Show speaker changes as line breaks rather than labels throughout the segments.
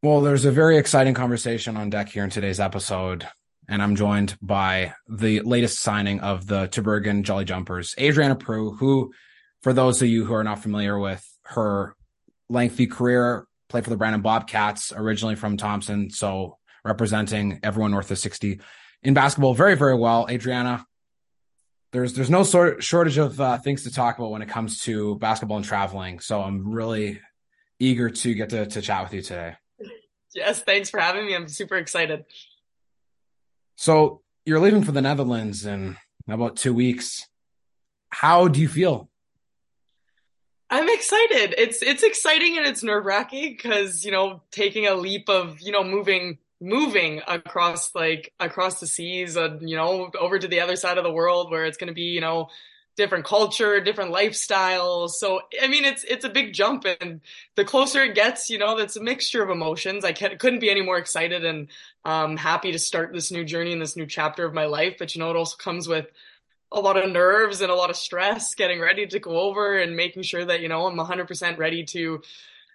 Well, there's a very exciting conversation on deck here in today's episode, and I'm joined by the latest signing of the Terbergan Jolly Jumpers, Adrianna Proulx, who, for those of you who are not familiar with her lengthy career, played for the Brandon Bobcats, originally from Thompson, so representing everyone north of 60 in basketball very, very well. Adrianna, there's there's no sort shortage of uh, things to talk about when it comes to basketball and traveling. So I'm really eager to get to, to chat with you today.
Yes, thanks for having me. I'm super excited.
So you're leaving for the Netherlands in about two weeks. How do you feel?
I'm excited. It's it's exciting and it's nerve wracking because you know taking a leap of you know moving moving across like across the seas and you know over to the other side of the world where it's going to be you know different culture different lifestyles so i mean it's it's a big jump and the closer it gets you know that's a mixture of emotions i couldn't be any more excited and um happy to start this new journey and this new chapter of my life but you know it also comes with a lot of nerves and a lot of stress getting ready to go over and making sure that you know i'm 100% ready to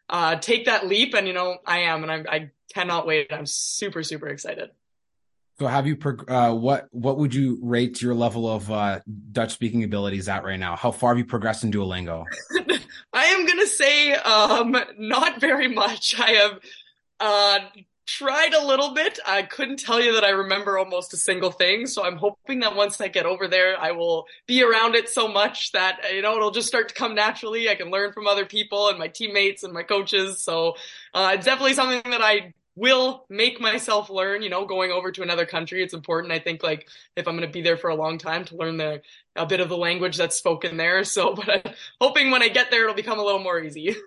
uh, take that leap. And you know, I am, and I, I cannot wait. I'm super, super excited.
So, have you? Uh, what What would you rate your level of uh, Dutch speaking abilities at right now? How far have you progressed in Duolingo?
I am gonna say um, not very much. I have uh, tried a little bit. I couldn't tell you that I remember almost a single thing. So I'm hoping that once I get over there, I will be around it so much that, you know, it'll just start to come naturally. I can learn from other people and my teammates and my coaches. So uh, it's definitely something that I will make myself learn, you know, going over to another country. It's important. I think like if I'm going to be there for a long time to learn the, a bit of the language that's spoken there. So, but I'm hoping when I get there, it'll become a little more easy.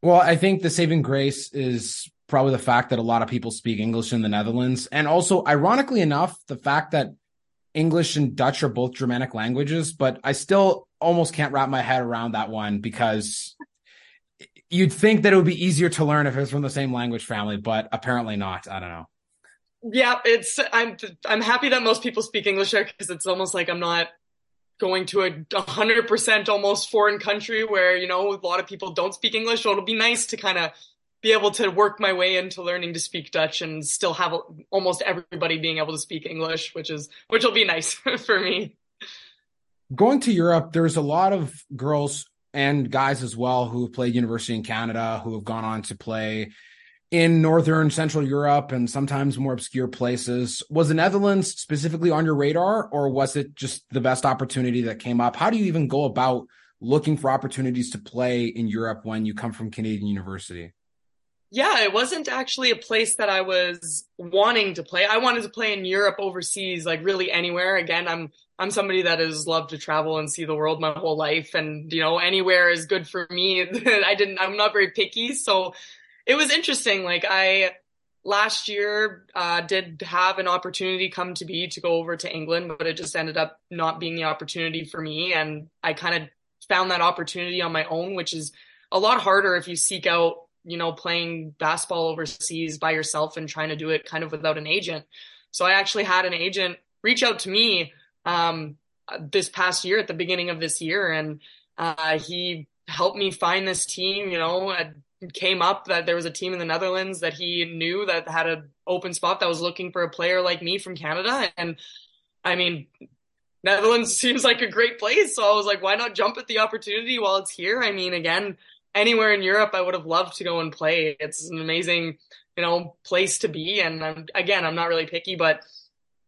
Well, I think the saving grace is probably the fact that a lot of people speak English in the Netherlands. And also, ironically enough, the fact that English and Dutch are both Germanic languages, but I still almost can't wrap my head around that one because you'd think that it would be easier to learn if it was from the same language family, but apparently not. I don't know.
Yeah, it's I'm I'm happy that most people speak English there because it's almost like I'm not going to a hundred percent almost foreign country where you know a lot of people don't speak English. So it'll be nice to kind of be able to work my way into learning to speak Dutch and still have almost everybody being able to speak English, which is which will be nice for me.
Going to Europe, there's a lot of girls and guys as well who have played university in Canada, who have gone on to play in northern central Europe and sometimes more obscure places. Was the Netherlands specifically on your radar or was it just the best opportunity that came up? How do you even go about looking for opportunities to play in Europe when you come from Canadian University?
Yeah, it wasn't actually a place that I was wanting to play. I wanted to play in Europe overseas, like really anywhere. Again, I'm I'm somebody that has loved to travel and see the world my whole life and you know, anywhere is good for me. I didn't I'm not very picky, so it was interesting. Like I last year uh, did have an opportunity come to be to go over to England, but it just ended up not being the opportunity for me and I kind of found that opportunity on my own, which is a lot harder if you seek out you know, playing basketball overseas by yourself and trying to do it kind of without an agent. So I actually had an agent reach out to me um, this past year at the beginning of this year, and uh, he helped me find this team. You know, it came up that there was a team in the Netherlands that he knew that had an open spot that was looking for a player like me from Canada, and I mean. Netherlands seems like a great place. So I was like, why not jump at the opportunity while it's here? I mean, again, anywhere in Europe, I would have loved to go and play. It's an amazing, you know, place to be. And I'm, again, I'm not really picky, but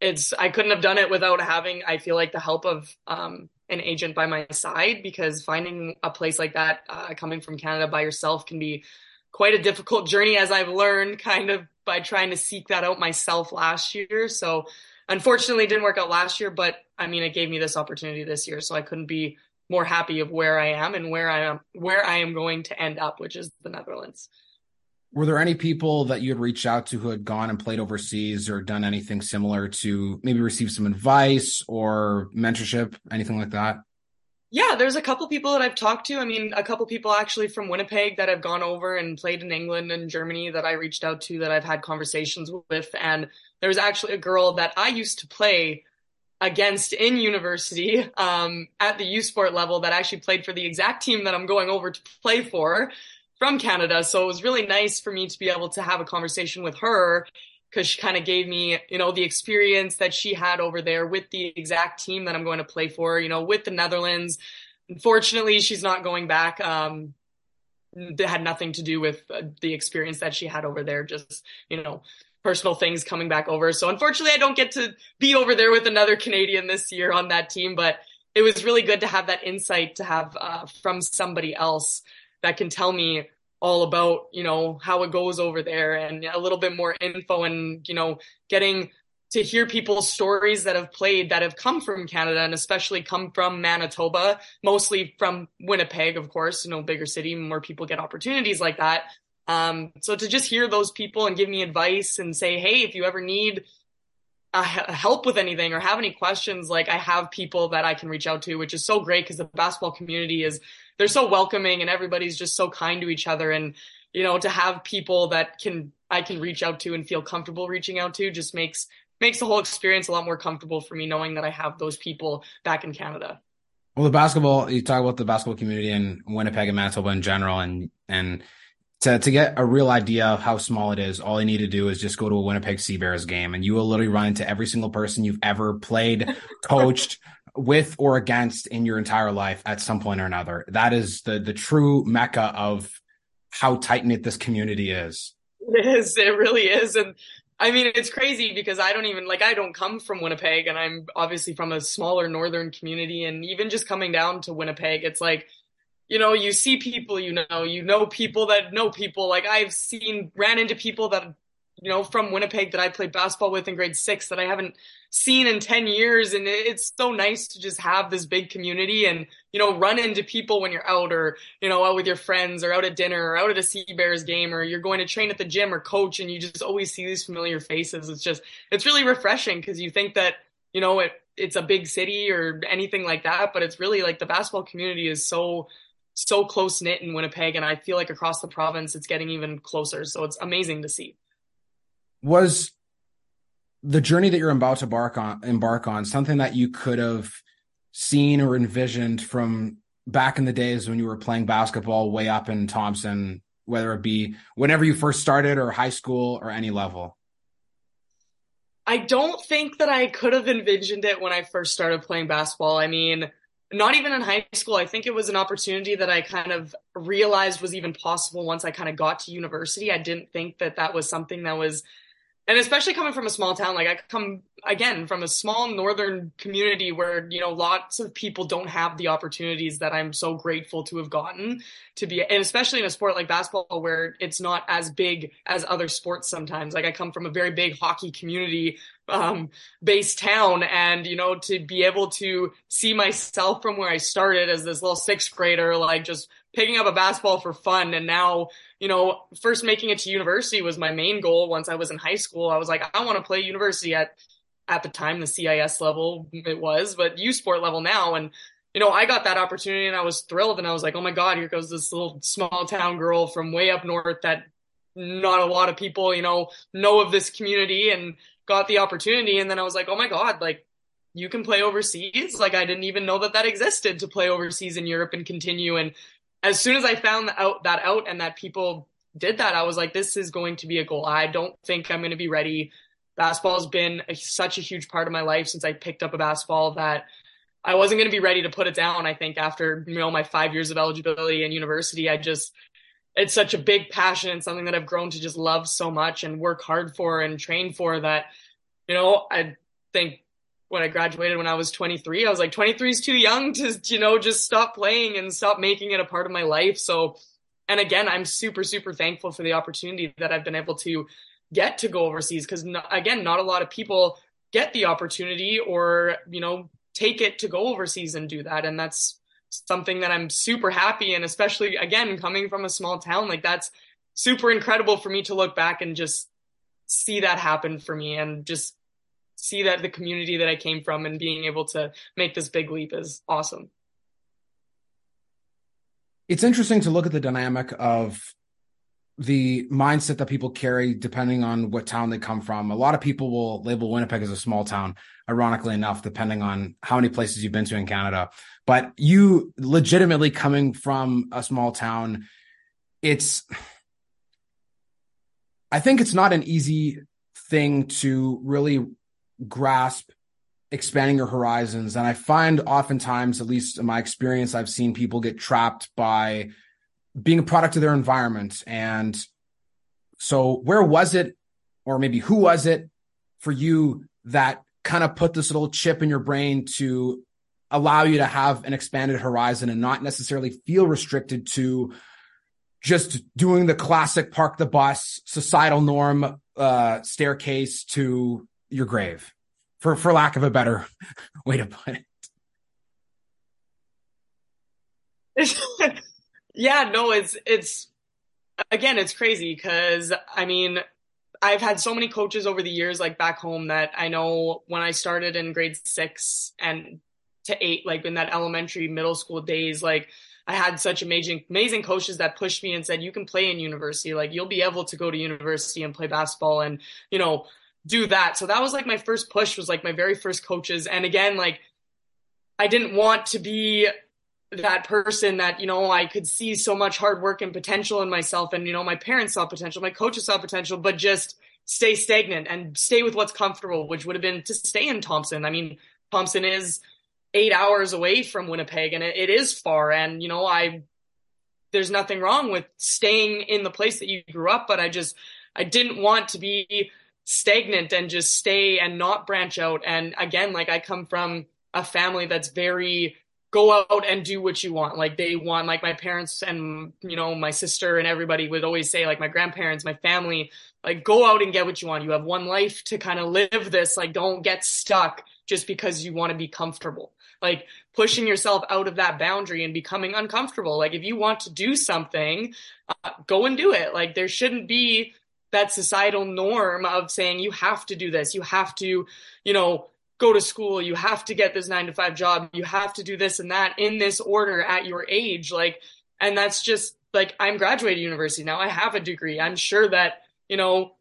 it's, I couldn't have done it without having, I feel like the help of, um, an agent by my side because finding a place like that, uh, coming from Canada by yourself can be quite a difficult journey as I've learned kind of by trying to seek that out myself last year. So unfortunately didn't work out last year, but I mean, it gave me this opportunity this year. So I couldn't be more happy of where I am and where I am where I am going to end up, which is the Netherlands.
Were there any people that you had reached out to who had gone and played overseas or done anything similar to maybe receive some advice or mentorship, anything like that?
Yeah, there's a couple people that I've talked to. I mean, a couple people actually from Winnipeg that have gone over and played in England and Germany that I reached out to that I've had conversations with. And there was actually a girl that I used to play against in university um, at the U Sport level that actually played for the exact team that I'm going over to play for from Canada. So it was really nice for me to be able to have a conversation with her because she kind of gave me, you know, the experience that she had over there with the exact team that I'm going to play for, you know, with the Netherlands. Unfortunately, she's not going back. Um, that had nothing to do with uh, the experience that she had over there, just, you know, personal things coming back over. So unfortunately, I don't get to be over there with another Canadian this year on that team, but it was really good to have that insight to have uh, from somebody else that can tell me all about you know how it goes over there and a little bit more info and you know getting to hear people's stories that have played that have come from Canada and especially come from Manitoba, mostly from Winnipeg, of course, you know, bigger city, more people get opportunities like that. Um, so to just hear those people and give me advice and say, hey, if you ever need a help with anything or have any questions, like I have people that I can reach out to, which is so great because the basketball community is they're so welcoming and everybody's just so kind to each other. And, you know, to have people that can, I can reach out to and feel comfortable reaching out to just makes, makes the whole experience a lot more comfortable for me knowing that I have those people back in Canada.
Well, the basketball, you talk about the basketball community in Winnipeg and Manitoba in general, and, and, to, to get a real idea of how small it is, all you need to do is just go to a Winnipeg Sea Bears game and you will literally run into every single person you've ever played, coached, with or against in your entire life at some point or another. That is the the true mecca of how tight knit this community is.
It is. It really is. And I mean, it's crazy because I don't even like I don't come from Winnipeg, and I'm obviously from a smaller northern community. And even just coming down to Winnipeg, it's like you know, you see people you know, you know people that know people. Like I've seen, ran into people that you know, from Winnipeg that I played basketball with in grade six that I haven't seen in 10 years. And it's so nice to just have this big community and, you know, run into people when you're out or, you know, out with your friends or out at dinner or out at a Sea Bears game or you're going to train at the gym or coach and you just always see these familiar faces. It's just, it's really refreshing because you think that, you know, it, it's a big city or anything like that, but it's really like the basketball community is so, so close knit in Winnipeg. And I feel like across the province, it's getting even closer. So it's amazing to see
was the journey that you're about to embark on embark on something that you could have seen or envisioned from back in the days when you were playing basketball way up in Thompson, whether it be whenever you first started or high school or any level?
I don't think that I could have envisioned it when I first started playing basketball. I mean, not even in high school. I think it was an opportunity that I kind of realized was even possible once I kind of got to university. I didn't think that that was something that was and especially coming from a small town like i come again from a small northern community where you know lots of people don't have the opportunities that i'm so grateful to have gotten to be and especially in a sport like basketball where it's not as big as other sports sometimes like i come from a very big hockey community um, based town and you know to be able to see myself from where i started as this little sixth grader like just picking up a basketball for fun and now you know, first making it to university was my main goal once I was in high school. I was like, I want to play university at at the time the CIS level it was, but U Sport level now. And you know, I got that opportunity and I was thrilled and I was like, oh my God, here goes this little small town girl from way up north that not a lot of people, you know, know of this community and got the opportunity. And then I was like, oh my God, like you can play overseas. Like I didn't even know that that existed to play overseas in Europe and continue. And as soon as I found out that out and that people did that, I was like, this is going to be a goal. I don't think I'm going to be ready. Basketball has been a, such a huge part of my life since I picked up a basketball that I wasn't going to be ready to put it down. I think after you know my five years of eligibility in university, I just it's such a big passion and something that I've grown to just love so much and work hard for and train for that. You know, I think when I graduated when I was 23, I was like, 23 is too young to, you know, just stop playing and stop making it a part of my life. So, and again, I'm super, super thankful for the opportunity that I've been able to get to go overseas because, again, not a lot of people get the opportunity or, you know, take it to go overseas and do that. And that's something that I'm super happy and especially, again, coming from a small town, like that's super incredible for me to look back and just see that happen for me and just see that the community that I came from and being able to make this big leap is awesome.
It's interesting to look at the dynamic of the mindset that people carry depending on what town they come from. A lot of people will label Winnipeg as a small town, ironically enough, depending on how many places you've been to in Canada. But you legitimately coming from a small town, it's I think it's not an easy thing to really grasp expanding your horizons. And I find oftentimes, at least in my experience, I've seen people get trapped by being a product of their environment. And so, where was it, or maybe who was it for you that kind of put this little chip in your brain to allow you to have an expanded horizon and not necessarily feel restricted to just doing the classic park the bus societal norm uh, staircase to your grave for for lack of a better way to put
it. Yeah no it's it's again it's crazy because i mean i've had so many coaches over the years like back home that i know when i started in grade six and to eight like in that elementary middle school days like I had such amazing, amazing coaches that pushed me and said, you can play in university. Like you'll be able to go to university and play basketball and, you know, do that. So that was like my first push was like my very first coaches. And again, like I didn't want to be that person that, you know, I could see so much hard work and potential in myself. And, you know, my parents saw potential, my coaches saw potential, but just stay stagnant and stay with what's comfortable, which would have been to stay in Thompson. I mean, Thompson is eight hours away from Winnipeg and it, it is far. And, you know, I, there's nothing wrong with staying in the place that you grew up, but I just, I didn't want to be stagnant and just stay and not branch out. And again, like I come from a family that's very go out and do what you want. Like they want, like my parents and, you know, my sister and everybody would always say, like my grandparents, my family, like go out and get what you want. You have one life to kind of live this. Like don't get stuck just because you want to be comfortable like pushing yourself out of that boundary and becoming uncomfortable. Like if you want to do something, uh, go and do it. Like there shouldn't be that societal norm of saying you have to do this, you have to, you know, go to school, you have to get this nine to five job, you have to do this and that in this order at your age. Like, and that's just like I'm graduating university now. I have a degree. I'm sure that, you know,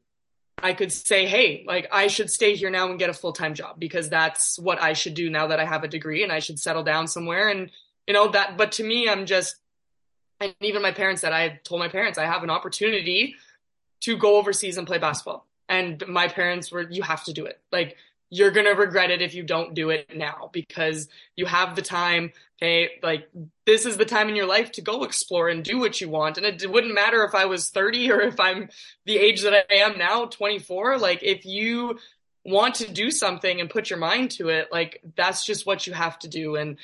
I could say, hey, like I should stay here now and get a full time job because that's what I should do now that I have a degree and I should settle down somewhere. And, you know, that, but to me, I'm just, and even my parents said, I told my parents I have an opportunity to go overseas and play basketball. And my parents were, you have to do it. Like, you're going to regret it if you don't do it now because you have the time. Okay. Like this is the time in your life to go explore and do what you want. And it wouldn't matter if I was 30 or if I'm the age that I am now, 24. Like if you want to do something and put your mind to it, like that's just what you have to do. And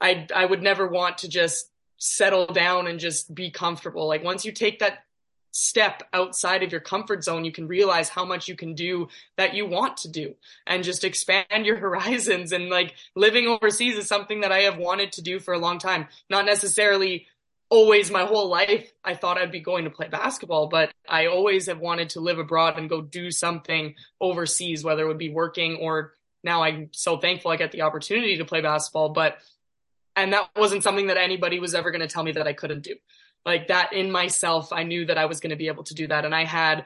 I, I would never want to just settle down and just be comfortable. Like once you take that step outside of your comfort zone, you can realize how much you can do that you want to do and just expand your horizons. And like living overseas is something that I have wanted to do for a long time. Not necessarily always my whole life. I thought I'd be going to play basketball, but I always have wanted to live abroad and go do something overseas, whether it would be working or now I'm so thankful I get the opportunity to play basketball. But and that wasn't something that anybody was ever going to tell me that I couldn't do like that in myself i knew that i was going to be able to do that and i had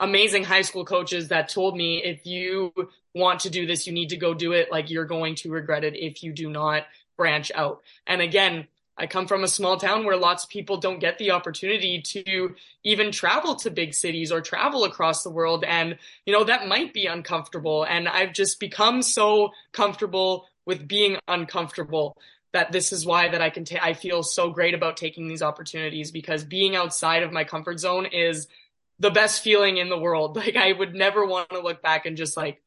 amazing high school coaches that told me if you want to do this you need to go do it like you're going to regret it if you do not branch out and again I come from a small town where lots of people don't get the opportunity to even travel to big cities or travel across the world. And, you know, that might be uncomfortable. And I've just become so comfortable with being uncomfortable that this is why that I can take I feel so great about taking these opportunities because being outside of my comfort zone is the best feeling in the world. Like I would never want to look back and just like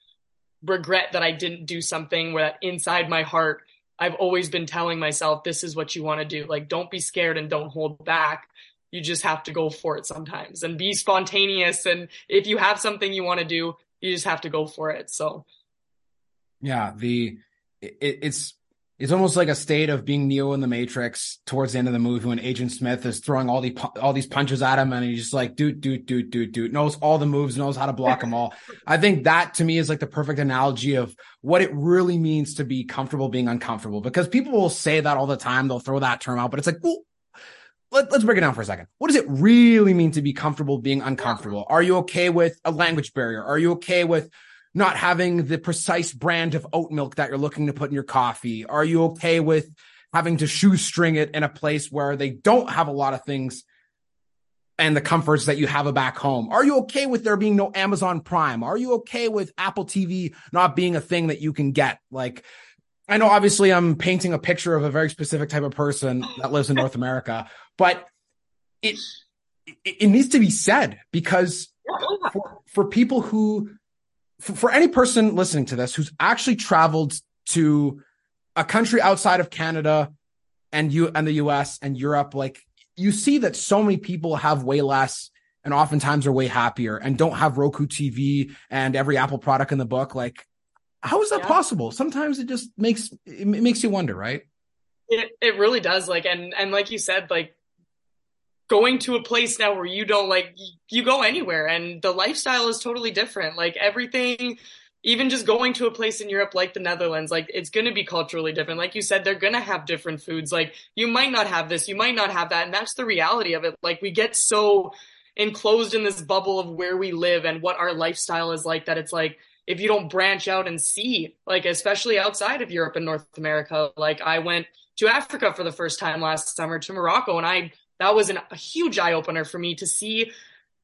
regret that I didn't do something where inside my heart I've always been telling myself this is what you want to do. Like don't be scared and don't hold back. You just have to go for it sometimes and be spontaneous and if you have something you want to do, you just have to go for it. So
yeah, the it, it's it's almost like a state of being Neo in the Matrix towards the end of the movie when Agent Smith is throwing all the all these punches at him and he's just like dude dude dude dude dude knows all the moves knows how to block them all. I think that to me is like the perfect analogy of what it really means to be comfortable being uncomfortable because people will say that all the time they'll throw that term out but it's like well let, us break it down for a second. What does it really mean to be comfortable being uncomfortable? Are you okay with a language barrier? Are you okay with not having the precise brand of oat milk that you're looking to put in your coffee? Are you okay with having to shoestring it in a place where they don't have a lot of things and the comforts that you have a back home? Are you okay with there being no Amazon Prime? Are you okay with Apple TV not being a thing that you can get? Like, I know obviously I'm painting a picture of a very specific type of person that lives in North America, but it, it, it needs to be said because for, for people who, for, for any person listening to this who's actually traveled to a country outside of Canada and you and the US and Europe, like you see that so many people have way less and oftentimes are way happier and don't have Roku TV and every Apple product in the book. Like, how is that yeah. possible? Sometimes it just makes it makes you wonder, right?
It it really does. Like, and and like you said, like going to a place now where you don't like you go anywhere and the lifestyle is totally different. Like everything even just going to a place in Europe like the Netherlands, like it's going to be culturally different. Like you said, they're going to have different foods. Like you might not have this, you might not have that. And that's the reality of it. Like we get so enclosed in this bubble of where we live and what our lifestyle is like that it's like, if you don't branch out and see, like, especially outside of Europe and North America, like I went to Africa for the first time last summer to Morocco and I, that was an, a huge eye opener for me to see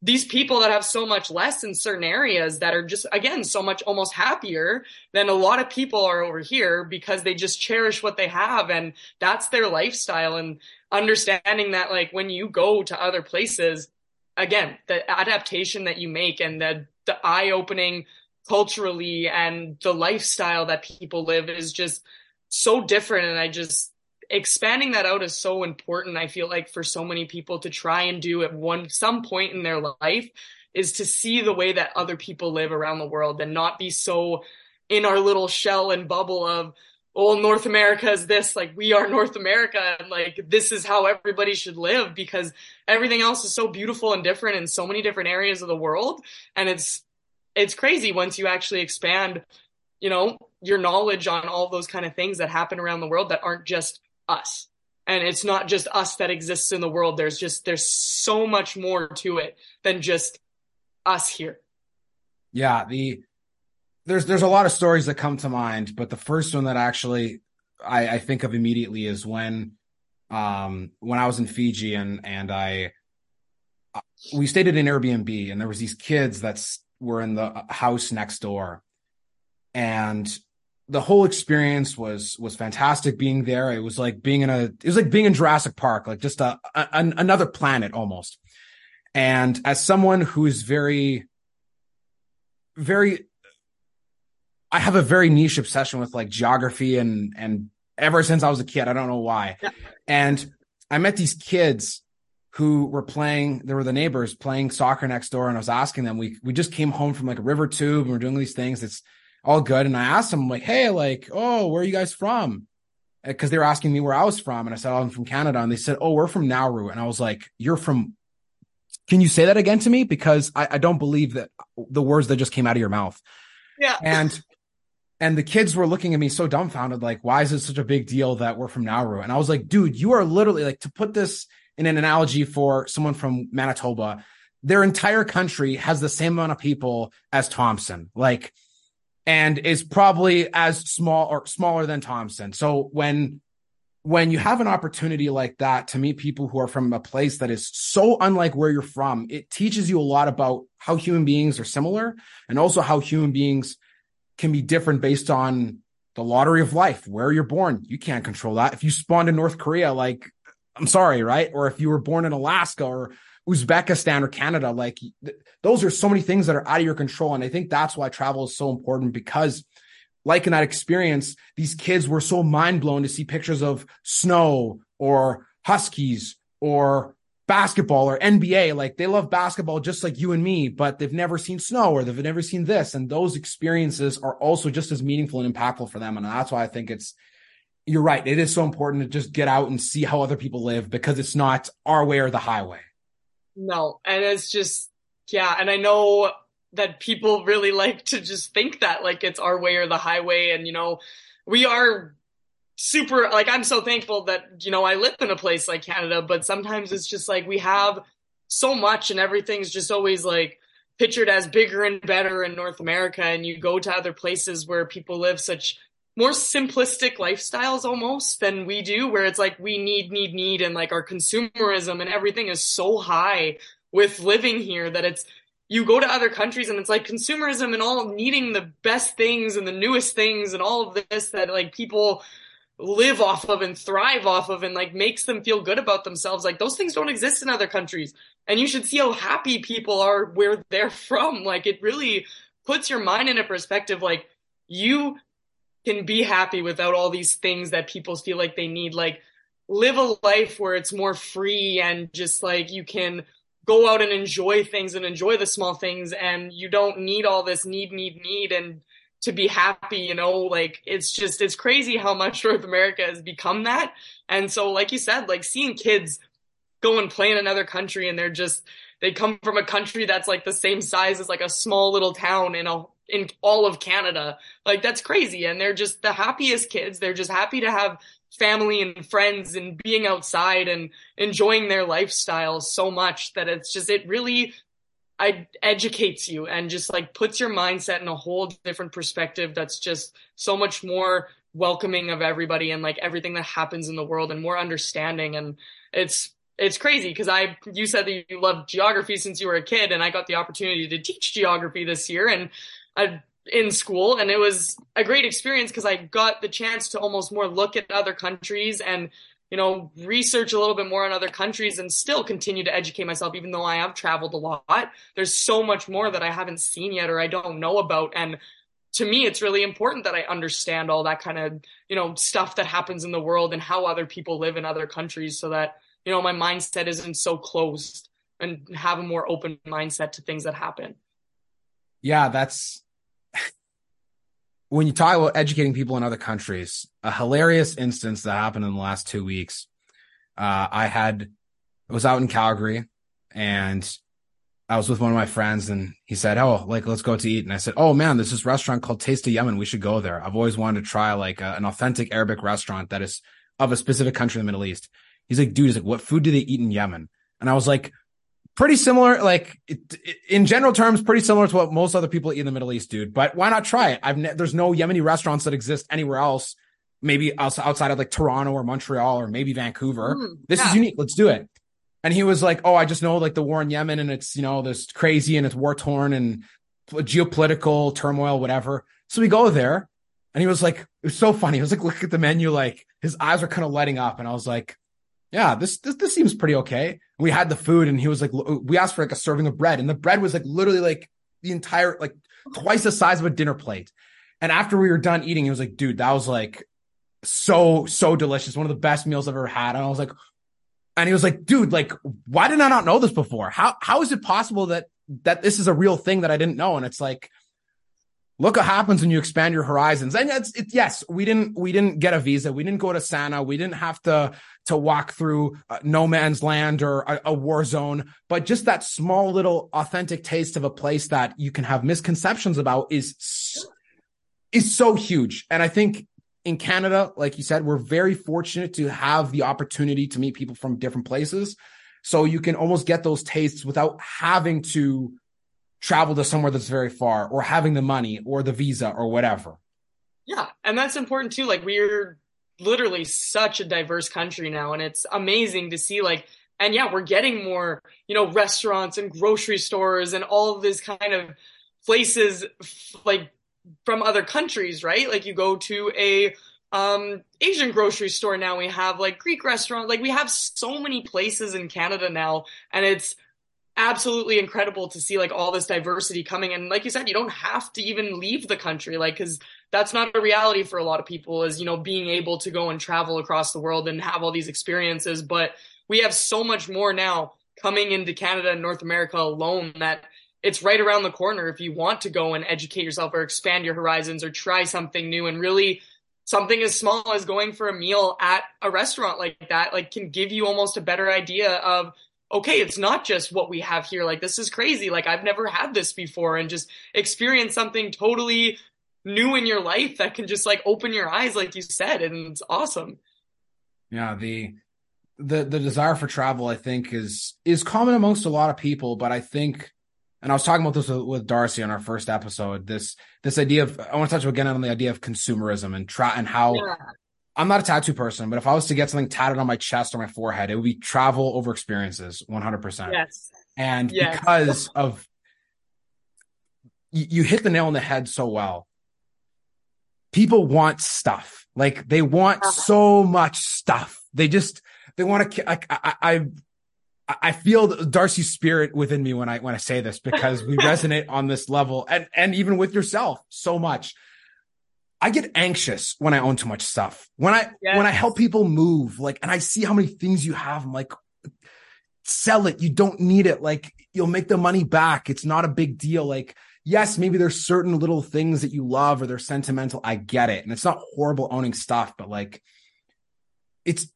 these people that have so much less in certain areas that are just again so much almost happier than a lot of people are over here because they just cherish what they have and that's their lifestyle. And understanding that like when you go to other places again the adaptation that you make and the the eye opening culturally and the lifestyle that people live is just so different. And I just expanding that out is so important i feel like for so many people to try and do at one some point in their life is to see the way that other people live around the world and not be so in our little shell and bubble of oh north america is this like we are north america and like this is how everybody should live because everything else is so beautiful and different in so many different areas of the world and it's it's crazy once you actually expand you know your knowledge on all those kind of things that happen around the world that aren't just us. And it's not just us that exists in the world. There's just there's so much more to it than just us here.
Yeah the there's there's a lot of stories that come to mind but the first one that actually i i think of immediately is when um when i was in fiji and and i we stayed at an airbnb and there was these kids that were in the house next door. And the whole experience was was fantastic being there. It was like being in a it was like being in jurassic park like just a, a another planet almost. And as someone who is very very i have a very niche obsession with like geography and and ever since i was a kid i don't know why. Yeah. and i met these kids who were playing there were the neighbors playing soccer next door and i was asking them we we just came home from like a river tube and we're doing these things. It's all good. And I asked them like, Hey, like, oh, where are you guys from? Uh, Cause they were asking me where I was from. And I said, oh, I'm from Canada. And they said, Oh, we're from Nauru. And I was like, you're from, can you say that again to me? Because I, I don't believe that the words that just came out of your mouth.
Yeah.
And, and the kids were looking at me so dumbfounded, like, why is it such a big deal that we're from Nauru? And I was like, dude, you are literally like, to put this in an analogy for someone from Manitoba, their entire country has the same amount of people as Thompson. Like, and is probably as small or smaller than Thompson. So when when you have an opportunity like that to meet people who are from a place that is so unlike where you're from, it teaches you a lot about how human beings are similar and also how human beings can be different based on the lottery of life, where you're born. You can't control that. If you spawned in North Korea, like, I'm sorry, right? Or if you were born in Alaska or Uzbekistan or Canada. Like th- those are so many things that are out of your control. And I think that's why travel is so important because like in that experience, these kids were so mind blown to see pictures of snow or huskies or basketball or NBA. Like they love basketball just like you and me, but they've never seen snow or they've never seen this. And those experiences are also just as meaningful and impactful for them. And that's why I think it's, you're right. It is so important to just get out and see how other people live because it's not our way or the highway.
No. And it's just, yeah. And I know that people really like to just think that like it's our way or the highway. And, you know, we are super, like, I'm so thankful that, you know, I live in a place like Canada, but sometimes it's just like we have so much and everything's just always like, pictured as bigger and better in North America and you go to other places where people live such more simplistic lifestyles almost than we do where it's like we need need need and like our consumerism and everything is so high with living here that it's you go to other countries and it's like consumerism and all needing the best things and the newest things and all of this that like people live off of and thrive off of and like makes them feel good about themselves. Like those things don't exist in other countries. And you should see how happy people are where they're from. Like it really puts your mind in a perspective. Like you can be happy without all these things that people feel like they need. Like live a life where it's more free and just like you can go out and enjoy things and enjoy the small things and you don't need all this need need need and to be happy you know like it's just it's crazy how much north america has become that and so like you said like seeing kids go and play in another country and they're just they come from a country that's like the same size as like a small little town in a in all of Canada. Like that's crazy. And they're just the happiest kids. They're just happy to have family and friends and being outside and enjoying their lifestyle so much that it's just, it really I educates you and just like puts your mindset in a whole different perspective that's just so much more welcoming of everybody and like everything that happens in the world and more understanding and it's it's crazy because I you said that you loved geography since you were a kid and I got the opportunity to teach geography this year and I in school and it was a great experience because I got the chance to almost more look at other countries and you know research a little bit more on other countries and still continue to educate myself even though I have traveled a lot. There's so much more that I haven't seen yet or I don't know about and to me it's really important that I understand all that kind of you know stuff that happens in the world and how other people live in other countries so that you know my mindset isn't so closed and have a more open mindset to things that happen.
Yeah that's when you talk about educating people in other countries, a hilarious instance that happened in the last two weeks. Uh, I had, I was out in Calgary and I was with one of my friends and he said, Oh, like, let's go to eat. And I said, Oh man, there's this restaurant called Taste of Yemen. We should go there. I've always wanted to try like a, an authentic Arabic restaurant that is of a specific country in the Middle East. He's like, dude, he's like, what food do they eat in Yemen? And I was like, pretty similar, like it, in general terms, pretty similar to what most other people eat in the Middle East, dude. But why not try it? I've ne- there's no Yemeni restaurants that exist anywhere else. Maybe outside of like Toronto or Montreal or maybe Vancouver. Mm, this yeah. is unique. Let's do it. And he was like, "Oh, I just know like the war in Yemen and it's you know this crazy and it's war torn and geopolitical turmoil, whatever." So we go there, and he was like, "It was so funny." He was like, "Look at the menu, like his eyes were kind of lighting up," and I was like, "Yeah, this this this seems pretty okay." we had the food and he was like, we asked for like a serving of bread and the bread was like literally like the entire, like twice the size of a dinner plate. And after we were done eating, he was like, dude, that was like so, so delicious. One of the best meals I've ever had. And I was like, and he was like, dude, like, why did I not know this before? How, how is it possible that, that this is a real thing that I didn't know? And it's like, look what happens when you expand your horizons. And it's, it, yes, we didn't, we didn't get a visa. We didn't go to Sana'a. We didn't have to, to walk through uh, no man's land or a, a, war zone, but just that small little authentic taste of a place that you can have misconceptions about is, is so huge. And I think in Canada, like you said, we're very fortunate to have the opportunity to meet people from different places. So you can almost get those tastes without having to travel to somewhere that's very far or having the money or the visa or whatever.
Yeah. And that's important too. Like we're literally such a diverse country now and it's amazing to see like and yeah, we're getting more, you know, restaurants and grocery stores and all of this kind of places like from other countries, right? Like you go to a um Asian grocery store now we have like Greek restaurant like we have so many places in Canada now and it's absolutely incredible to see like all this diversity coming and like you said you don't have to even leave the country like cuz that's not a reality for a lot of people is you know being able to go and travel across the world and have all these experiences. But we have so much more now coming into Canada and North America alone that it's right around the corner if you want to go and educate yourself or expand your horizons or try something new and really something as small as going for a meal at a restaurant like that like can give you almost a better idea of okay, it's not just what we have here. Like, this is crazy. Like, I've never had this before and just experience something totally new in your life that can just like open your eyes, like you said. And it's awesome.
Yeah. The, the, the desire for travel, I think is, is common amongst a lot of people, but I think, and I was talking about this with, with Darcy on our first episode, this, this idea of, I want to touch again on the idea of consumerism and try and how yeah. I'm not a tattoo person, but if I was to get something tatted on my chest or my forehead, it would be travel over experiences, 100%.
Yes.
And
Yes.
because of you, you hit the nail on the head so well. People want stuff. Like they want
Uh-huh.
so much stuff. They just they want to like I I I I feel Darcy's spirit within me when I when I say this because we resonate on this level and and even with yourself so much. I get anxious when I own too much stuff. When I
Yes.
when I help people move, like, and I see how many things you have, I'm like, sell it. You don't need it. Like, you'll make the money back. It's not a big deal. Like, yes, maybe there's certain little things that you love or they're sentimental. I get it, and it's not horrible owning stuff, but like, it's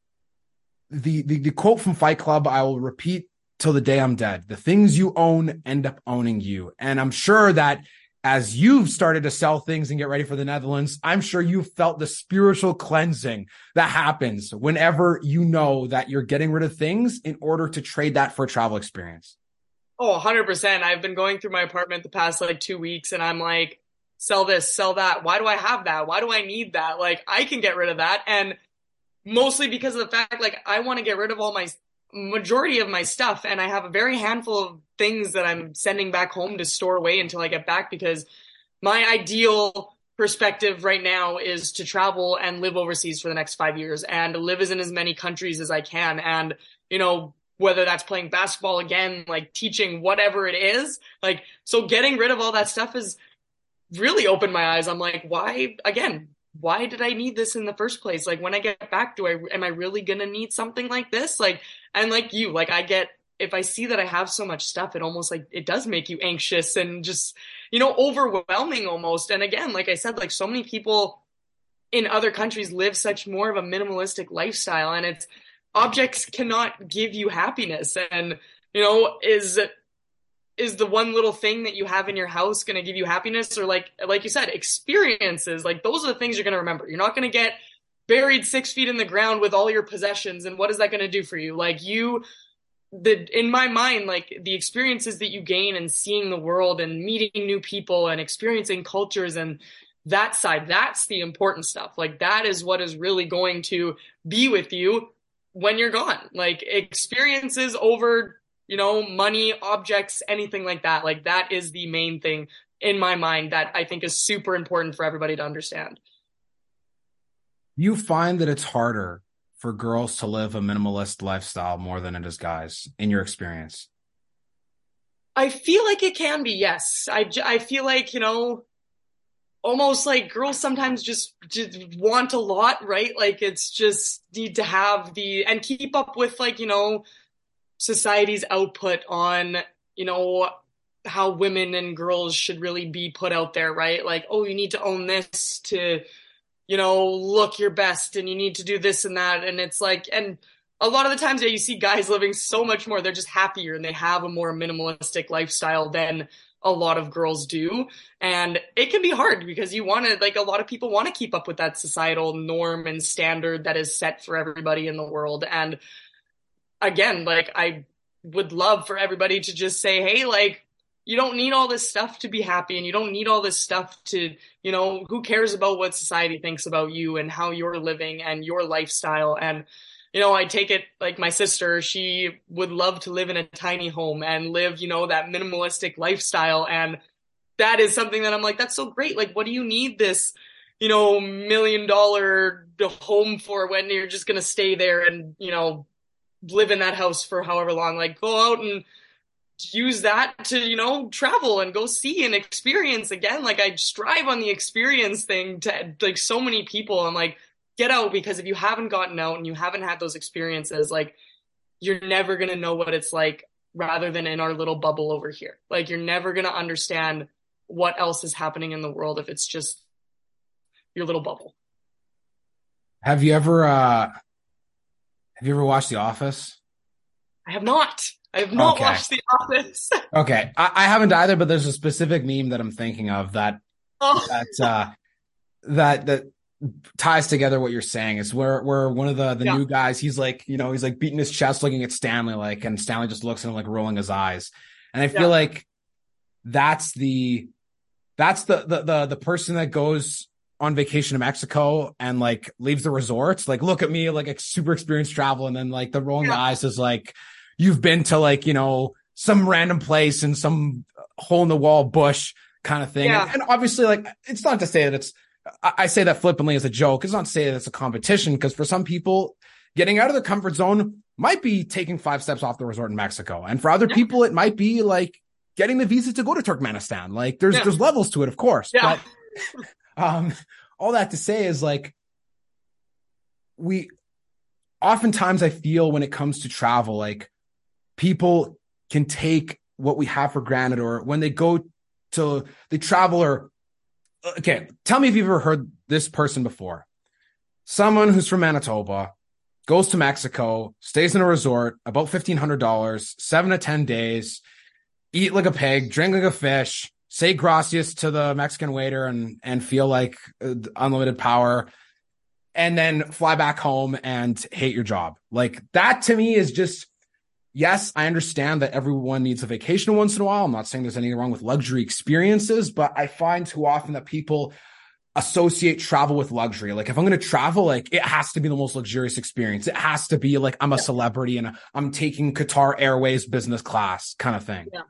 the the, the quote from Fight Club. I will repeat till the day I'm dead. The things you own end up owning you, and I'm sure that as you've started to sell things and get ready for the Netherlands, I'm sure you've felt the spiritual cleansing that happens whenever you know that you're getting rid of things in order to trade that for a travel experience.
Oh, 100%. I've been going through my apartment the past like two weeks and I'm like, sell this, sell that. Why do I have that? Why do I need that? Like, I can get rid of that. And mostly because of the fact, like, I want to get rid of all my majority of my stuff. And I have a very handful of things that I'm sending back home to store away until I get back because my ideal perspective right now is to travel and live overseas for the next five years and live in as many countries as I can. And, you know, whether that's playing basketball again, like teaching, whatever it is. Like, so getting rid of all that stuff has really opened my eyes. I'm like, why, again, why did I need this in the first place? Like, when I get back, do I, am I really gonna need something like this? Like, and like you, like, I get, if I see that I have so much stuff, it almost like, it does make you anxious and just, you know, overwhelming almost. And again, like I said, like so many people in other countries live such more of a minimalistic lifestyle and it's, objects cannot give you happiness and you know is is the one little thing that you have in your house going to give you happiness? Or like like you said experiences. Like those are the things you're going to remember. You're not going to get buried six feet in the ground with all your possessions and what is that going to do for you? Like you the in my mind like the experiences that you gain and seeing the world and meeting new people and experiencing cultures and that side that's the important stuff. Like that is what is really going to be with you when you're gone. Like experiences over, you know, money, objects, anything like that. Like that is the main thing in my mind that I think is super important for everybody to understand.
You find that it's harder for girls to live a minimalist lifestyle more than it is guys in your experience.
I feel like it can be, yes. I, I feel like, you know, almost like girls sometimes just, just want a lot, right? Like it's just need to have the and keep up with like, you know, society's output on, you know, how women and girls should really be put out there, right? Like, oh, you need to own this to, you know, look your best and you need to do this and that. And it's like, and a lot of the times, yeah, you see guys living so much more. They're just happier and they have a more minimalistic lifestyle than a lot of girls do. And it can be hard because you want to, like, a lot of people want to keep up with that societal norm and standard that is set for everybody in the world. And again, like, I would love for everybody to just say, hey, like, you don't need all this stuff to be happy and you don't need all this stuff to, you know, who cares about what society thinks about you and how you're living and your lifestyle. And, you know, I take it like my sister, she would love to live in a tiny home and live, you know, that minimalistic lifestyle. And that is something that I'm like, that's so great. Like, what do you need this, you know, million dollar home for when you're just going to stay there and, you know, live in that house for however long? Like, go out and use that to, you know, travel and go see and experience again. Like, I strive on the experience thing to like so many people. I'm like, get out because if you haven't gotten out and you haven't had those experiences, like you're never to know what it's like rather than in our little bubble over here. Like you're never to understand what else is happening in the world if it's just your little bubble.
Have you ever uh have you ever watched The Office?
I have not. I have not
Okay.
watched The Office.
Okay. I, I haven't either, but there's a specific meme that I'm thinking of that
oh,
that uh that that ties together what you're saying is where where one of the the
Yeah.
new guys he's like you know he's like beating his chest looking at Stanley like and Stanley just looks at him like rolling his eyes and I feel
Yeah.
like that's the that's the the the, the person that goes on vacation to Mexico and like leaves the resorts like look at me like a super experienced travel and then like the rolling
Yeah.
eyes is like you've been to like you know some random place in some hole in the wall bush kind of thing.
Yeah.
And, and obviously, like, it's not to say that it's, I, I say that flippantly as a joke. It's not to say that it's a competition because for some people, getting out of their comfort zone might be taking five steps off the resort in Mexico. And for other
Yeah.
people, it might be like getting the visa to go to Turkmenistan. Like there's, there's levels to it, of course.
Yeah.
But, um, all that to say is like, we oftentimes I feel when it comes to travel, like people can take what we have for granted or when they go to, the traveler. okay, tell me if you've ever heard this person before. Someone who's from Manitoba goes to Mexico, stays in a resort, about $1,500, seven to 10 days, eat like a pig, drink like a fish, say gracias to the Mexican waiter and, and feel like uh, unlimited power and then fly back home and hate your job. Like that to me is just, yes, I understand that everyone needs a vacation once in a while. I'm not saying there's anything wrong with luxury experiences, but I find too often that people associate travel with luxury. Like if I'm going to travel, like it has to be the most luxurious experience. It has to be like I'm a celebrity and I'm taking Qatar Airways business class kind of thing.
Yeah.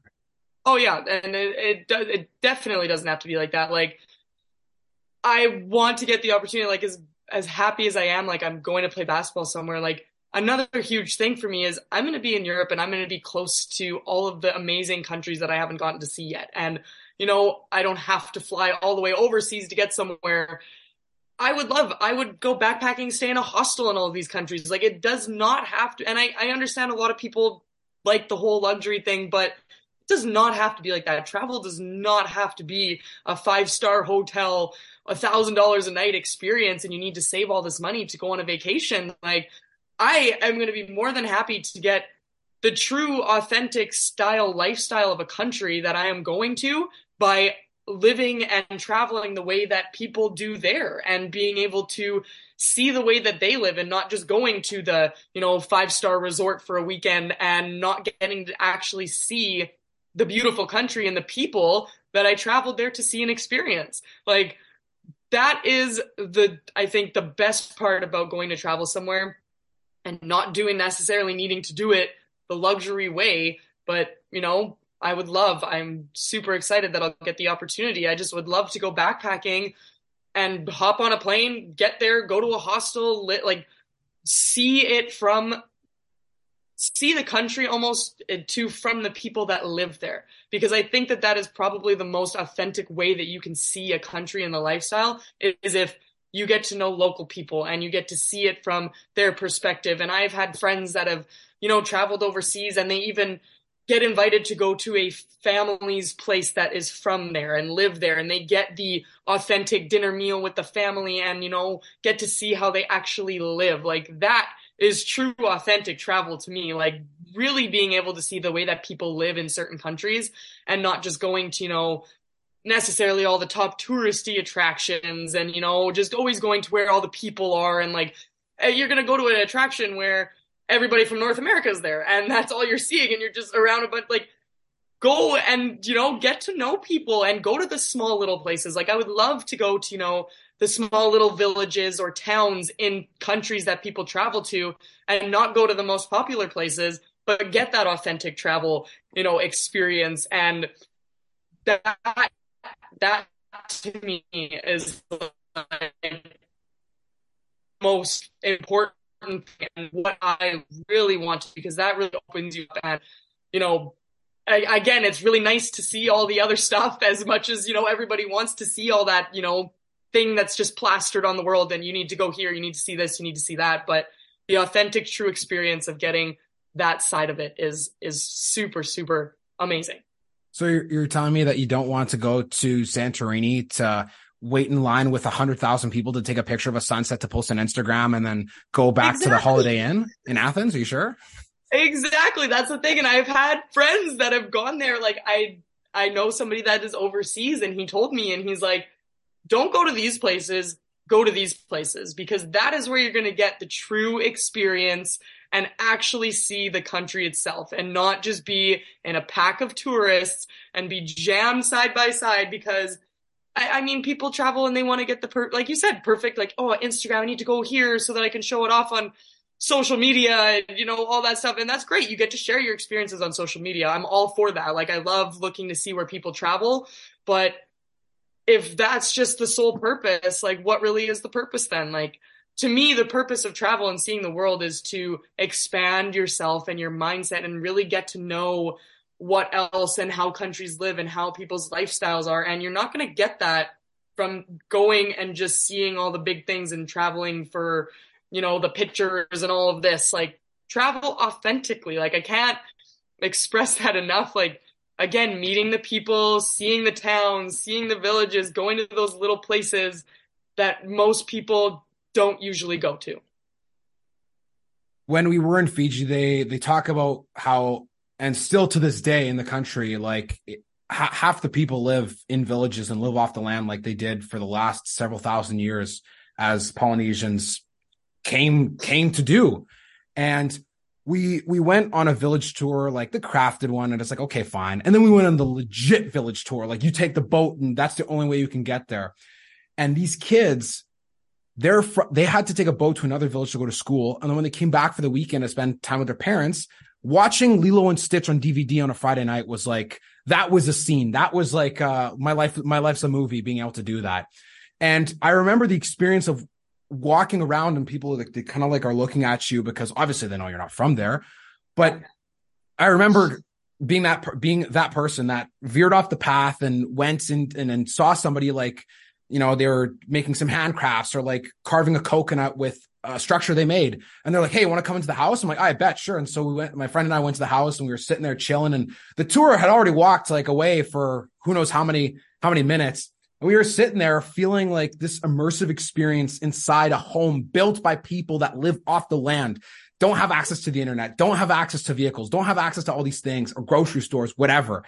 Oh yeah, and it it, does, it definitely doesn't have to be like that. Like I want to get the opportunity like as as happy as I am like I'm going to play basketball somewhere like another huge thing for me is I'm going to be in Europe and I'm going to be close to all of the amazing countries that I haven't gotten to see yet. And you know, I don't have to fly all the way overseas to get somewhere. I would love, I would go backpacking, stay in a hostel in all of these countries. Like it does not have to, and I, I understand a lot of people like the whole luxury thing, but does not have to be like that. Travel does not have to be a five star hotel, a thousand dollars a night experience, and you need to save all this money to go on a vacation. Like I am going to be more than happy to get the true authentic style lifestyle of a country that I am going to by living and traveling the way that people do there and being able to see the way that they live and not just going to the, you know, five star resort for a weekend and not getting to actually see the beautiful country and the people that I traveled there to see and experience. Like that is the, I think the best part about going to travel somewhere and not doing necessarily needing to do it the luxury way, but you know, I would love, I'm super excited that I'll get the opportunity. I just would love to go backpacking and hop on a plane, get there, go to a hostel, like see it from see the country almost uh, to from the people that live there. Because i think that that is probably the most authentic way that you can see a country and the lifestyle is if you get to know local people and you get to see it from their perspective. And i've had friends that have you know traveled overseas and they even get invited to go to a family's place that is from there and live there. And they get the authentic dinner meal with the family and you know get to see how they actually live. Like that is true authentic travel to me like really being able to see the way that people live in certain countries and not just going to you know necessarily all the top touristy attractions and you know just always going to where all the people are and like eh, you're going to go to an attraction where everybody from North America is there and that's all you're seeing and you're just around a bunch like go and you know get to know people and go to the small little places. Like I would love to go to you know the small little villages or towns in countries that people travel to and not go to the most popular places but get that authentic travel you know experience. And that that to me is the most important and what I really want because that really opens you up and you know I, again it's really nice to see all the other stuff as much as you know everybody wants to see all that you know thing that's just plastered on the world and you need to go here you need to see this you need to see that but the authentic true experience of getting that side of it is is super super amazing
so you're, you're telling me that you don't want to go to Santorini to wait in line with a hundred thousand people to take a picture of a sunset to post on Instagram and then go back exactly. to the Holiday Inn in Athens? Are you sure?
Exactly. That's the thing. And I've had friends that have gone there. Like I, I know somebody that is overseas and he told me and he's like, don't go to these places, go to these places because that is where you're going to get the true experience and actually see the country itself and not just be in a pack of tourists and be jammed side by side because I, I mean, people travel and they want to get the per, like you said, perfect, like, oh, Instagram, I need to go here so that I can show it off on social media, you know, all that stuff. And that's great. You get to share your experiences on social media. I'm all for that. Like I love looking to see where people travel, but if that's just the sole purpose, like what really is the purpose then? Like to me, the purpose of travel and seeing the world is to expand yourself and your mindset and really get to know what else and how countries live and how people's lifestyles are. And you're not going to get that from going and just seeing all the big things and traveling for, you know, the pictures and all of this. Like travel authentically. Like I can't express that enough. Like again, meeting the people, seeing the towns, seeing the villages, going to those little places that most people don't usually go to.
When we were in Fiji, they they talk about how, and still to this day in the country, like half the people live in villages and live off the land like they did for the last several thousand years as Polynesians came came to do. And we we went on a village tour, like the crafted one, and it's like, okay, fine. And then we went on the legit village tour. Like you take the boat and that's the only way you can get there. And these kids, they're fr- they had to take a boat to another village to go to school. And then when they came back for the weekend to spend time with their parents, watching Lilo and Stitch on DVD on a Friday night was like that was a scene. That was like uh my life my life's a movie being able to do that. And I remember the experience of walking around and people like they kind of like are looking at you because obviously they know you're not from there. But I remember being that being that person that veered off the path and went and and, and saw somebody like you know they were making some handcrafts or like carving a coconut with a structure they made. And they're like hey want to come into the house? I'm like i bet sure. And so we went my friend and i went to the house and we were sitting there chilling. And the tour had already walked like away for who knows how many how many minutes and we were sitting there feeling like this immersive experience inside a home built by people that live off the land, don't have access to the internet, don't have access to vehicles, don't have access to all these things or grocery stores, whatever.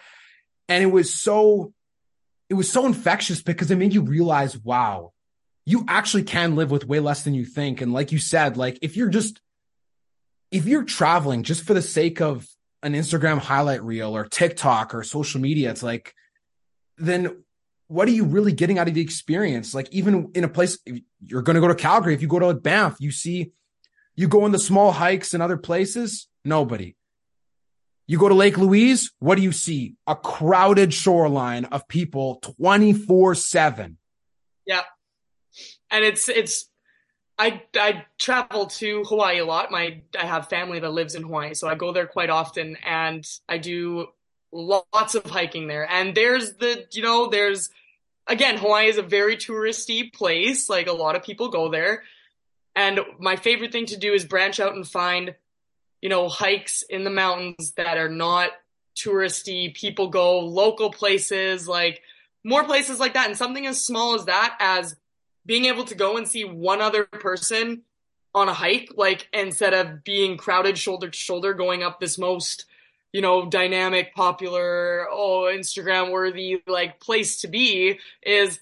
And it was so, it was so infectious because it made you realize, wow, you actually can live with way less than you think. And like you said, like if you're just, if you're traveling just for the sake of an Instagram highlight reel or TikTok or social media, it's like, then what are you really getting out of the experience? Like even in a place you're going to go to Calgary, if you go to Banff, you see, you go on the small hikes and other places, nobody. You go to Lake Louise, what do you see? A crowded shoreline of people 24 seven.
Yeah. And it's, it's, I, I travel to Hawaii a lot. My, I have family that lives in Hawaii, so I go there quite often and I do lots of hiking there. And there's the, you know, there's again, Hawaii is a very touristy place. Like a lot of people go there. And my favorite thing to do is branch out and find, you know, hikes in the mountains that are not touristy. People go local places, like more places like that. And something as small as that, as being able to go and see one other person on a hike, like instead of being crowded shoulder to shoulder going up this most you know, dynamic, popular, oh, Instagram worthy, like place to be is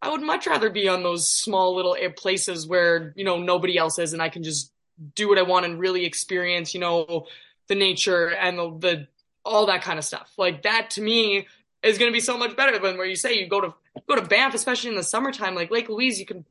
I would much rather be on those small little places where, you know, nobody else is and I can just do what I want and really experience, you know, the nature and the, the all that kind of stuff. Like that to me is going to be so much better than where you say you go to go to Banff, especially in the summertime, like Lake Louise, you can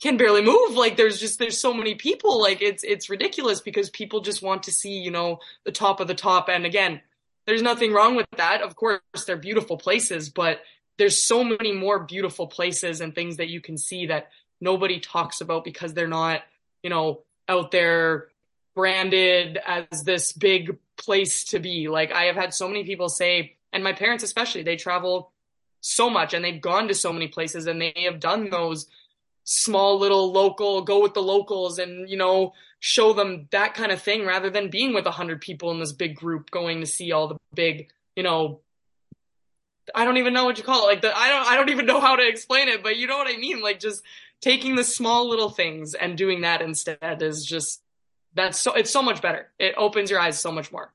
can barely move. Like there's just there's so many people. Like it's it's ridiculous because people just want to see, you know, the top of the top. And again, there's nothing wrong with that. Of course, they're beautiful places, but there's so many more beautiful places and things that you can see that nobody talks about because they're not, you know, out there branded as this big place to be. Like I have had so many people say, and my parents especially, they travel so much and they've gone to so many places and they have done those small little local, go with the locals and, you know, show them that kind of thing rather than being with a hundred people in this big group going to see all the big, you know, I don't even know what you call it. Like the, I don't, I don't even know how to explain it, but you know what I mean? Like just taking the small little things and doing that instead is just, that's so, it's so much better. It opens your eyes so much more.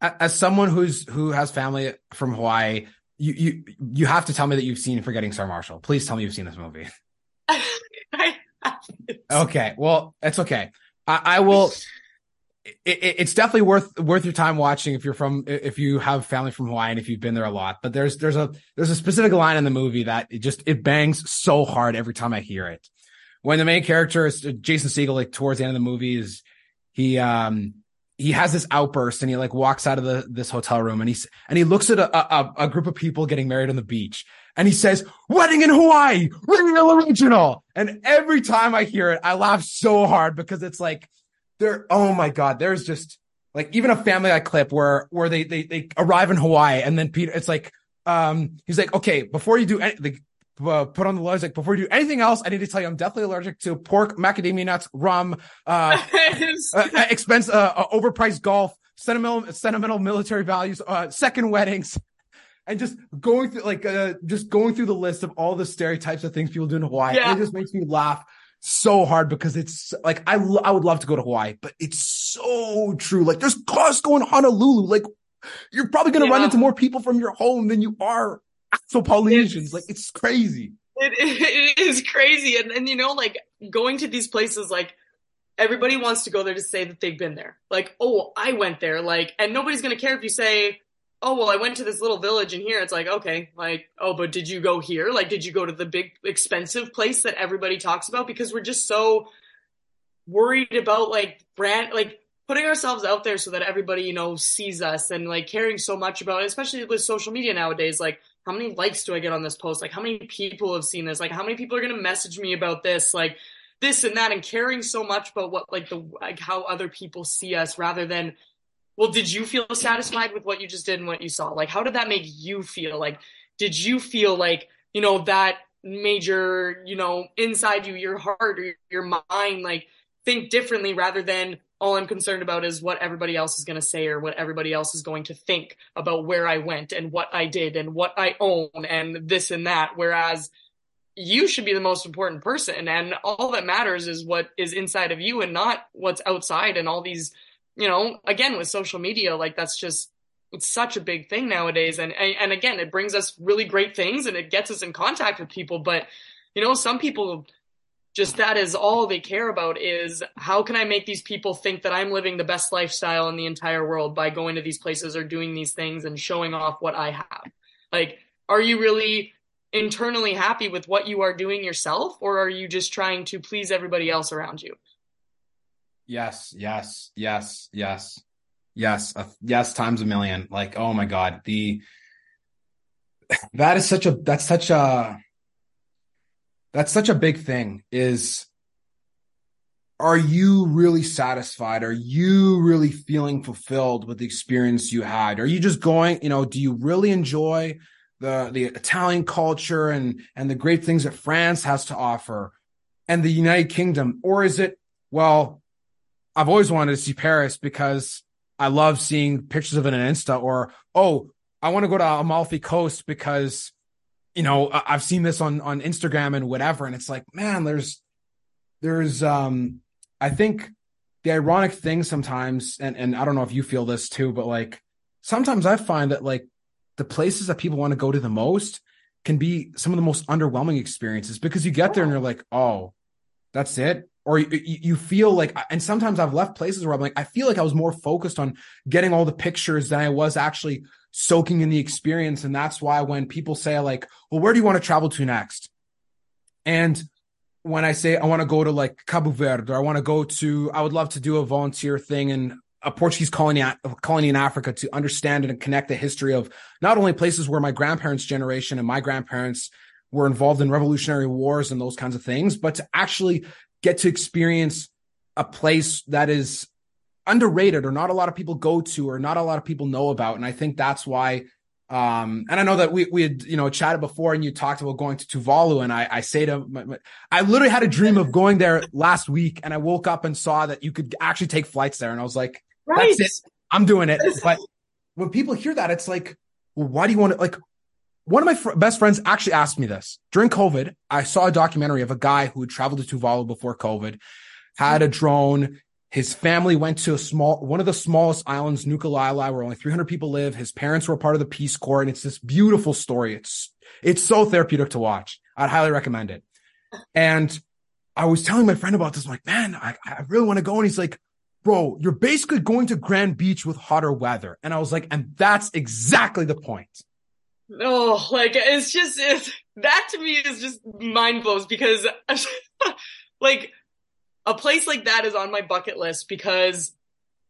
As someone who's, who has family from Hawaii, you, you, you have to tell me that you've seen Forgetting Sarah Marshall. Please tell me you've seen this movie. okay. Well, it's okay. I, I will. It, it's definitely worth worth your time watching if you're from if you have family from Hawaii and if you've been there a lot. But there's there's a there's a specific line in the movie that it just it bangs so hard every time I hear it. When the main character is Jason Segel, like towards the end of the movie, is he um he has this outburst and he like walks out of the this hotel room and he's and he looks at a, a, a group of people getting married on the beach and he says wedding in hawaii real original and every time i hear it i laugh so hard because it's like there oh my god there's just like even a family guy clip where where they they they arrive in hawaii and then peter it's like um he's like okay before you do any, the uh, put on the list. Like before you do anything else, I need to tell you I'm definitely allergic to pork, macadamia nuts, rum, uh, uh expense, uh, uh, overpriced golf, sentimental, sentimental military values, uh, second weddings, and just going through like uh, just going through the list of all the stereotypes of things people do in Hawaii. Yeah. It just makes me laugh so hard because it's like I I would love to go to Hawaii, but it's so true. Like there's Costco in Honolulu. Like you're probably gonna yeah. run into more people from your home than you are so Polynesians. It's, like it's crazy.
It, it is crazy. And, and you know, like going to these places, like everybody wants to go there to say that they've been there. Like, oh, I went there. Like, and nobody's going to care if you say, oh, well, I went to this little village in here. It's like, okay, like, oh, but did you go here? Like, did you go to the big expensive place that everybody talks about? Because we're just so worried about like brand, like putting ourselves out there so that everybody, you know, sees us and like caring so much about it, especially with social media nowadays. Like, how many likes do I get on this post? Like, how many people have seen this? Like, how many people are going to message me about this? Like, this and that, and caring so much about what, like, the, like, how other people see us rather than, well, did you feel satisfied with what you just did and what you saw? Like, how did that make you feel? Like, did you feel like, you know, that major, you know, inside you, your heart or your mind, like, think differently rather than, all I'm concerned about is what everybody else is going to say or what everybody else is going to think about where I went and what I did and what I own and this and that. Whereas you should be the most important person and all that matters is what is inside of you and not what's outside and all these, you know, again with social media, like that's just, it's such a big thing nowadays. And, and again, it brings us really great things and it gets us in contact with people. But, you know, some people just that is all they care about is how can I make these people think that I'm living the best lifestyle in the entire world by going to these places or doing these things and showing off what I have. Like, are you really internally happy with what you are doing yourself or are you just trying to please everybody else around you?
Yes, yes, yes, yes. Yes, uh, yes times a million. Like, oh my god, the that is such a that's such a that's such a big thing is are you really satisfied? Are you really feeling fulfilled with the experience you had? Are you just going, you know, do you really enjoy the the Italian culture and and the great things that France has to offer and the United Kingdom? Or is it, well, I've always wanted to see Paris because I love seeing pictures of it on Insta or, oh, I want to go to Amalfi Coast because you know, I've seen this on on Instagram and whatever, and it's like, man, there's there's um I think the ironic thing sometimes, and and I don't know if you feel this too, but like sometimes I find that like the places that people want to go to the most can be some of the most underwhelming experiences because you get there and you're like, oh, that's it. Or you, you feel like, and sometimes I've left places where I'm like, I feel like I was more focused on getting all the pictures than I was actually soaking in the experience. And that's why when people say like, well, where do you want to travel to next? And when I say I want to go to like Cabo Verde or I want to go to, I would love to do a volunteer thing in a Portuguese colony, colony in Africa to understand and connect the history of not only places where my grandparents' generation and my grandparents were involved in revolutionary wars and those kinds of things, but to actually get to experience a place that is underrated or not a lot of people go to or not a lot of people know about. And I think that's why. Um, and I know that we we had you know chatted before, and you talked about going to Tuvalu, and I I say to my, my, I literally had a dream of going there last week, and I woke up and saw that you could actually take flights there, and I was like, right. that's it, I'm doing it. But when people hear that, it's like, well, why do you want to like? One of my fr- best friends actually asked me this during COVID. I saw a documentary of a guy who had traveled to Tuvalu before COVID, had a drone. His family went to a small, one of the smallest islands, Nukulaelae, where only 300 people live. His parents were part of the Peace Corps, and it's this beautiful story. It's it's so therapeutic to watch. I'd highly recommend it. And I was telling my friend about this. I'm like, man, I, I really want to go. And he's like, bro, you're basically going to Grand Beach with hotter weather. And I was like, and that's exactly the point.
Oh, like it's just it's, that to me is just mind blows because like a place like that is on my bucket list because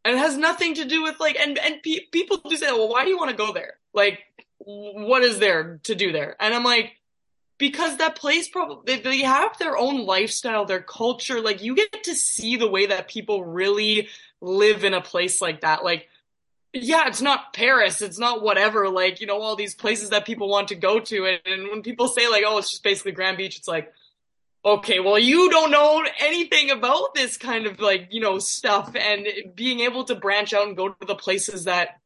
and it has nothing to do with like and and pe- people do say well why do you want to go there? Like what is there to do there? And i'm like because that place probably they have their own lifestyle their culture like you get to see the way that people really live in a place like that like yeah it's not paris it's not whatever like you know all these places that people want to go to and, and when people say like oh it's just basically grand beach it's like okay, well, you don't know anything about this kind of like, you know, stuff and being able to branch out and go to the places that,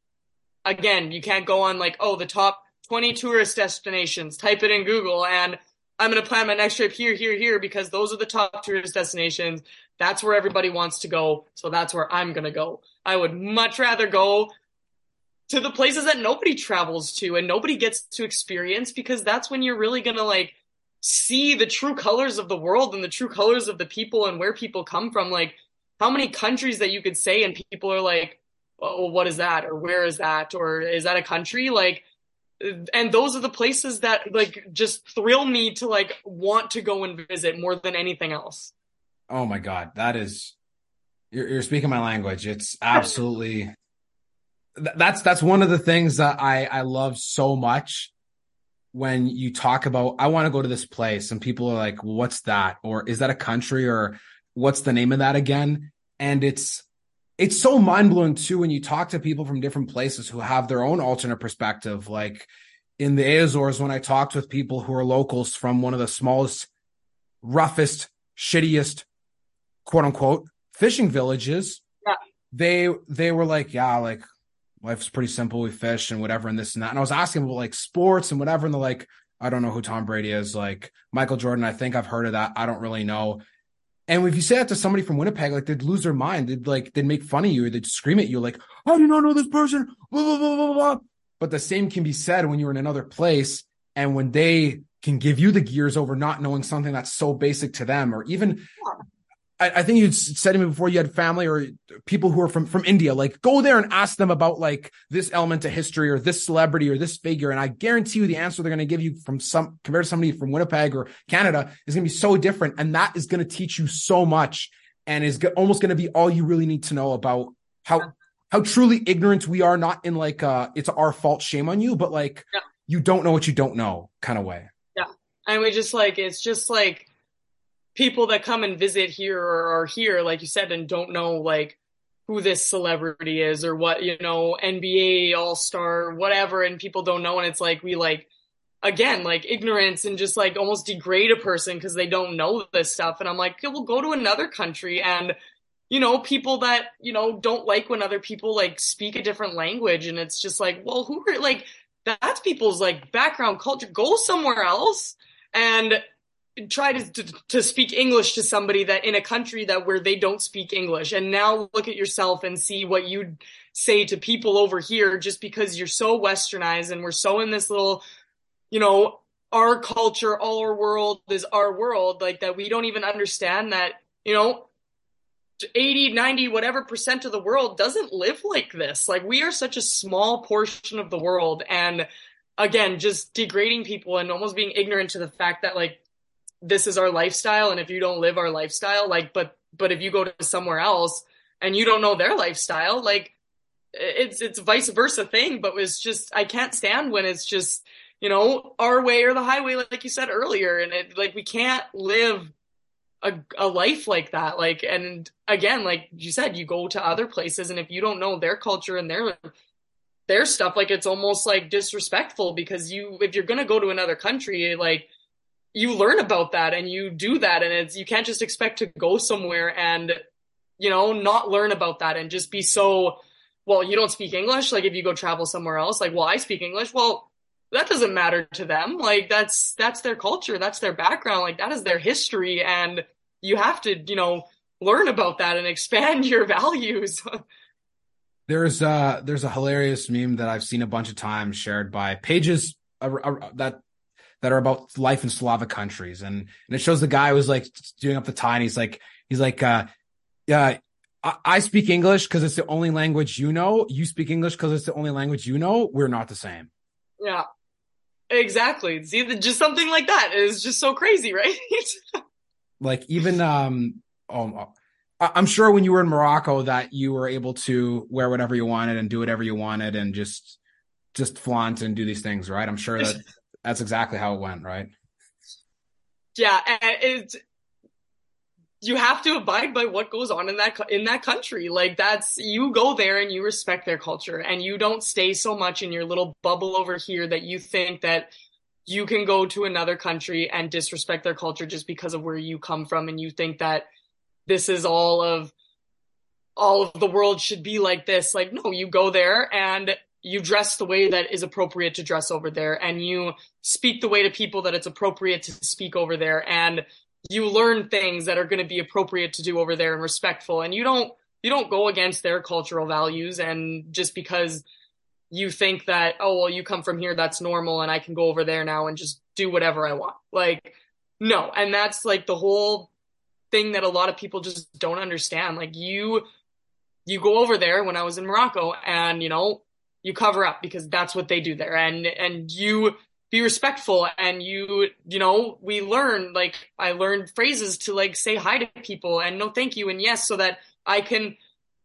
again, you can't go on like, oh, the top 20 tourist destinations, type it in Google and I'm going to plan my next trip here, here, here, because those are the top tourist destinations. That's where everybody wants to go. So that's where I'm going to go. I would much rather go to the places that nobody travels to and nobody gets to experience because that's when you're really going to like see the true colors of the world and the true colors of the people and where people come from. Like how many countries that you could say and people are like, oh, oh, what is that? Or where is that? Or is that a country? Like, and those are the places that like just thrill me to like want to go and visit more than anything else.
Oh my God. That is, you're, you're speaking my language. It's absolutely, that's, that's one of the things that I, I love so much when you talk about I want to go to this place and people are like, well, "What's that?" or "Is that a country?" or "What's the name of that again?" And it's it's so mind blowing too when you talk to people from different places who have their own alternate perspective. Like in the Azores, when I talked with people who are locals from one of the smallest, roughest, shittiest, quote unquote, fishing villages, yeah. they they were like, "Yeah, like life's pretty simple. We fish and whatever and this and that. And I was asking about like sports and whatever. And they're like, I don't know who Tom Brady is. Like Michael Jordan, I think I've heard of that. I don't really know. And if you say that to somebody from Winnipeg, like they'd lose their mind. They'd like they'd make fun of you. Or they'd scream at you like, "I do not know this person." Blah, blah, blah, blah, blah. But the same can be said when you're in another place and when they can give you the gears over not knowing something that's so basic to them, or even I, I think you said to me before you had family or people who are from from India. Like, go there and ask them about like this element of history or this celebrity or this figure, and I guarantee you the answer they're going to give you from some compared to somebody from Winnipeg or Canada is going to be so different, and that is going to teach you so much, and is almost going to be all you really need to know about how how truly ignorant we are. Not in like uh it's our fault, shame on you, but like yeah. you don't know what you don't know kind of way.
Yeah, and we just like it's just like people that come and visit here or are here, like you said, and don't know like who this celebrity is or what, you know, NBA all star, whatever, and people don't know. And it's like, we like, again, like ignorance and just like almost degrade a person because they don't know this stuff. And I'm like, okay, we'll go to another country and, you know, people that, you know, don't like when other people like speak a different language. And it's just like, well, who are like, that's people's like background culture. Go somewhere else. And try to, to, to speak English to somebody that in a country that where they don't speak English, and now look at yourself and see what you say to people over here, just because you're so westernized and we're so in this little, you know, our culture, all our world is our world, like that we don't even understand that, you know, 80, 90, whatever percent of the world doesn't live like this. Like we are such a small portion of the world. And again, just degrading people and almost being ignorant to the fact that like this is our lifestyle and if you don't live our lifestyle like but but if you go to somewhere else and you don't know their lifestyle like it's it's vice versa thing but it's just i can't stand when it's just you know our way or the highway like you said earlier and it like we can't live a, a life like that like and again like you said you go to other places and if you don't know their culture and their their stuff like it's almost like disrespectful because you if you're going to go to another country like you learn about that and you do that and it's you can't just expect to go somewhere and you know not learn about that and just be so well you don't speak english like if you go travel somewhere else like well i speak english well that doesn't matter to them like that's that's their culture that's their background like that is their history and you have to you know learn about that and expand your values.
There's uh there's a hilarious meme that i've seen a bunch of times shared by pages uh, uh, that that are about life in Slavic countries. And, and it shows the guy who's like doing up the tie and he's like, he's like, uh, yeah, I, I speak English because it's the only language you know. You speak English because it's the only language you know. We're not the same.
Yeah, exactly. See, just something like that is just so crazy, right?
like even, um, oh, I'm sure when you were in Morocco that you were able to wear whatever you wanted and do whatever you wanted and just just flaunt and do these things, right? I'm sure that that's exactly how it went, right?
Yeah, and it's you have to abide by what goes on in that in that country. Like that's you go there and you respect their culture and you don't stay so much in your little bubble over here that you think that you can go to another country and disrespect their culture just because of where you come from and you think that this is all of all of the world should be like this. Like no, you go there and you dress the way that is appropriate to dress over there and you speak the way to people that it's appropriate to speak over there and you learn things that are going to be appropriate to do over there and respectful and you don't you don't go against their cultural values and just because you think that oh well you come from here that's normal and I can go over there now and just do whatever I want. Like no and that's like the whole thing that a lot of people just don't understand. Like you you go over there when I was in Morocco and you know you cover up because that's what they do there. And and you be respectful and you you know we learn like i learned phrases to like say hi to people and no thank you and yes so that i can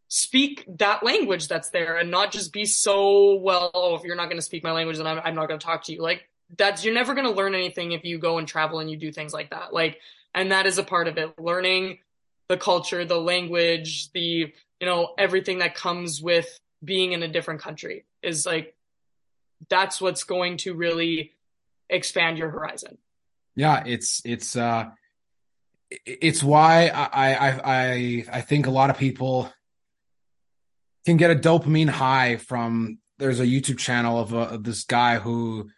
speak that language that's there and not just be so well oh if you're not going to speak my language then i'm, I'm not going to talk to you. Like that's you're never going to learn anything if you go and travel and you do things like that. Like and that is a part of it. Learning the culture the language the you know everything that comes with being in a different country is like that's what's going to really expand your horizon.
Yeah, it's it's uh it's why I I I I think a lot of people can get a dopamine high from there's a YouTube channel of, a, of this guy who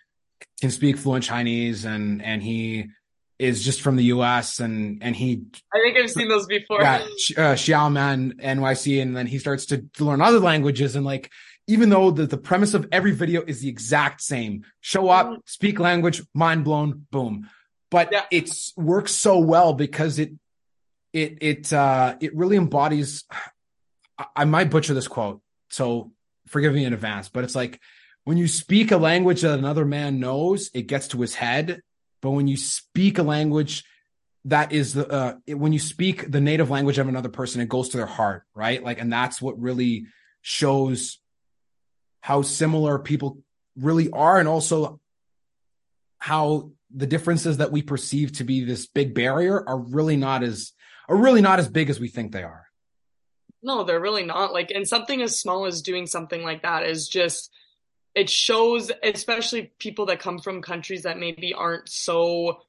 can speak fluent Chinese and and he is just from the U.S. and and he.
I think I've seen those before.
Yeah, uh, Xiaomanyc, and then he starts to, to learn other languages and like even though the, the premise of every video is the exact same show up mm-hmm. speak language mind blown boom but yeah. it's works so well because it it it uh it really embodies I, I might butcher this quote so forgive me in advance but it's like when you speak a language that another man knows it gets to his head but when you speak a language that is the uh, when you speak the native language of another person it goes to their heart right like and that's what really shows how similar people really are and also how the differences that we perceive to be this big barrier are really not as are really not as big as we think they are.
No, they're really not. Like and something as small as doing something like that is just it shows especially people that come from countries that maybe aren't so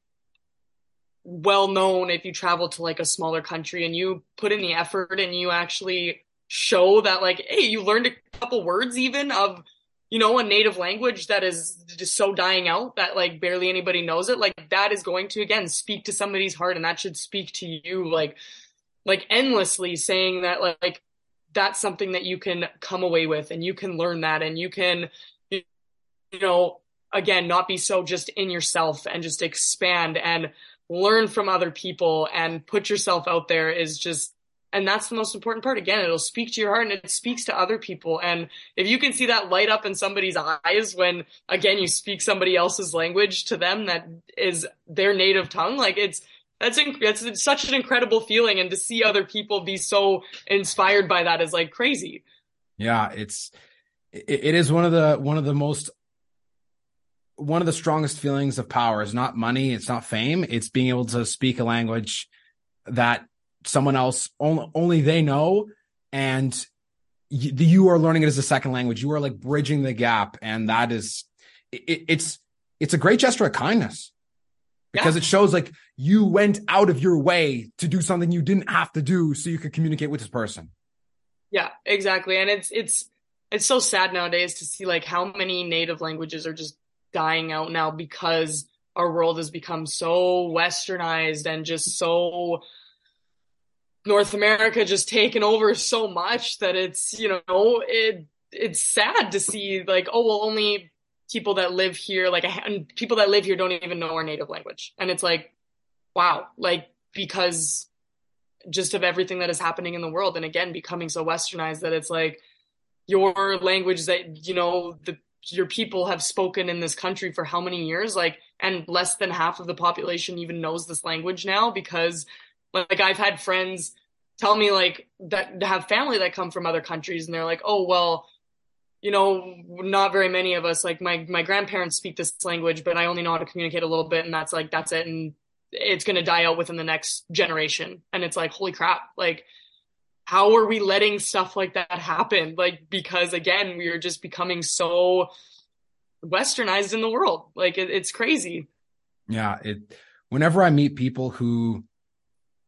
well known if you travel to like a smaller country and you put in the effort and you actually show that like hey you learned a couple words even of you know a native language that is just so dying out that like barely anybody knows it like that is going to again speak to somebody's heart and that should speak to you like like endlessly saying that like that's something that you can come away with and you can learn that and you can you know again not be so just in yourself and just expand and learn from other people and put yourself out there is just and that's the most important part. Again it'll speak to your heart and it speaks to other people. And if you can see that light up in somebody's eyes when again you speak somebody else's language to them that is their native tongue like it's that's inc- that's such an incredible feeling. And to see other people be so inspired by that is like crazy.
Yeah it's it, it is one of the one of the most one of the strongest feelings of power is not money it's not fame it's being able to speak a language that someone else only, only they know and you, you, are learning it as a second language. You are like bridging the gap and that is it, it's it's a great gesture of kindness. Because yeah. it shows like you went out of your way to do something you didn't have to do so you could communicate with this person.
Yeah exactly and it's it's it's so sad nowadays to see like how many native languages are just dying out now because our world has become so westernized and just so North America just taken over so much that it's, you know, it it's sad to see like, oh well only people that live here, like and people that live here don't even know our native language. And it's like, wow, like because just of everything that is happening in the world and again becoming so westernized that it's like your language that you know the your people have spoken in this country for how many years like and less than half of the population even knows this language now because like I've had friends tell me like that have family that come from other countries and they're like, oh, well, you know, not very many of us, like my, my grandparents speak this language, but I only know how to communicate a little bit and that's like, that's it. And it's going to die out within the next generation. And it's like, holy crap. Like, how are we letting stuff like that happen? Like, because again, we are just becoming so westernized in the world. Like, it, it's crazy.
Yeah. It, whenever I meet people who,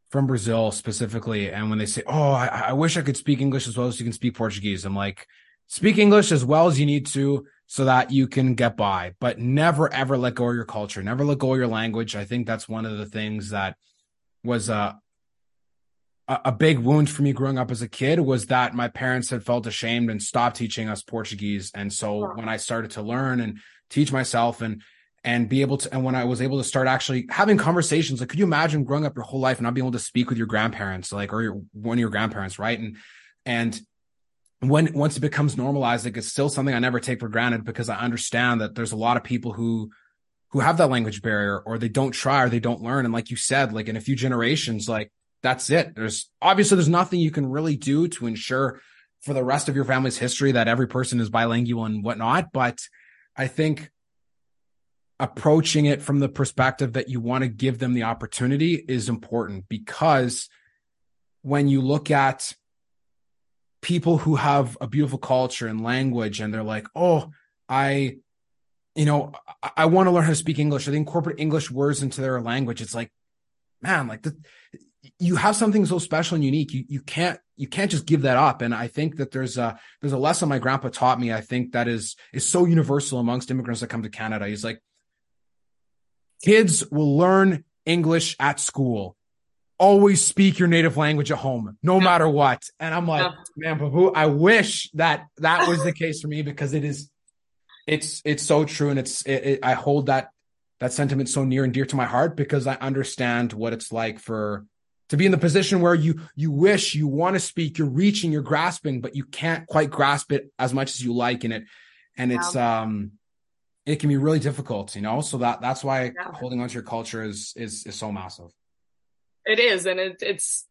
from Brazil specifically, and when they say, "Oh, I, I wish I could speak English as well as you can speak Portuguese," I'm like, "Speak English as well as you need to, so that you can get by, but never ever let go of your culture, never let go of your language." I think that's one of the things that was a a big wound for me growing up as a kid was that my parents had felt ashamed and stopped teaching us Portuguese, and so when I started to learn and teach myself and and be able to and when i was able to start actually having conversations like could you imagine growing up your whole life and not being able to speak with your grandparents like or your, one of your grandparents right? And and when once it becomes normalized like it's still something i never take for granted because i understand that there's a lot of people who who have that language barrier or they don't try or they don't learn. And like you said like in a few generations like that's it there's obviously there's nothing you can really do to ensure for the rest of your family's history that every person is bilingual and whatnot but i think approaching it from the perspective that you want to give them the opportunity is important because when you look at people who have a beautiful culture and language and they're like, oh, I, you know, I, I want to learn how to speak English or they incorporate English words into their language. It's like, man, like the, you have something so special and unique. You you can't you can't just give that up. And I think that there's a there's a lesson my grandpa taught me. I think that is is so universal amongst immigrants that come to Canada. He's like, Kids will learn English at school. Always speak your native language at home, no yeah. matter what. And I'm like, yeah. man, Babu, I wish that that was the case for me because it is, it's, it's so true. And it's, it, it, I hold that, that sentiment so near and dear to my heart because I understand what it's like for, to be in the position where you you wish you want to speak you're reaching you're grasping but you can't quite grasp it as much as you like in it and it's um it can be really difficult, you know. So that that's why yeah. holding on to your culture is is is so massive.
It is, and it, it's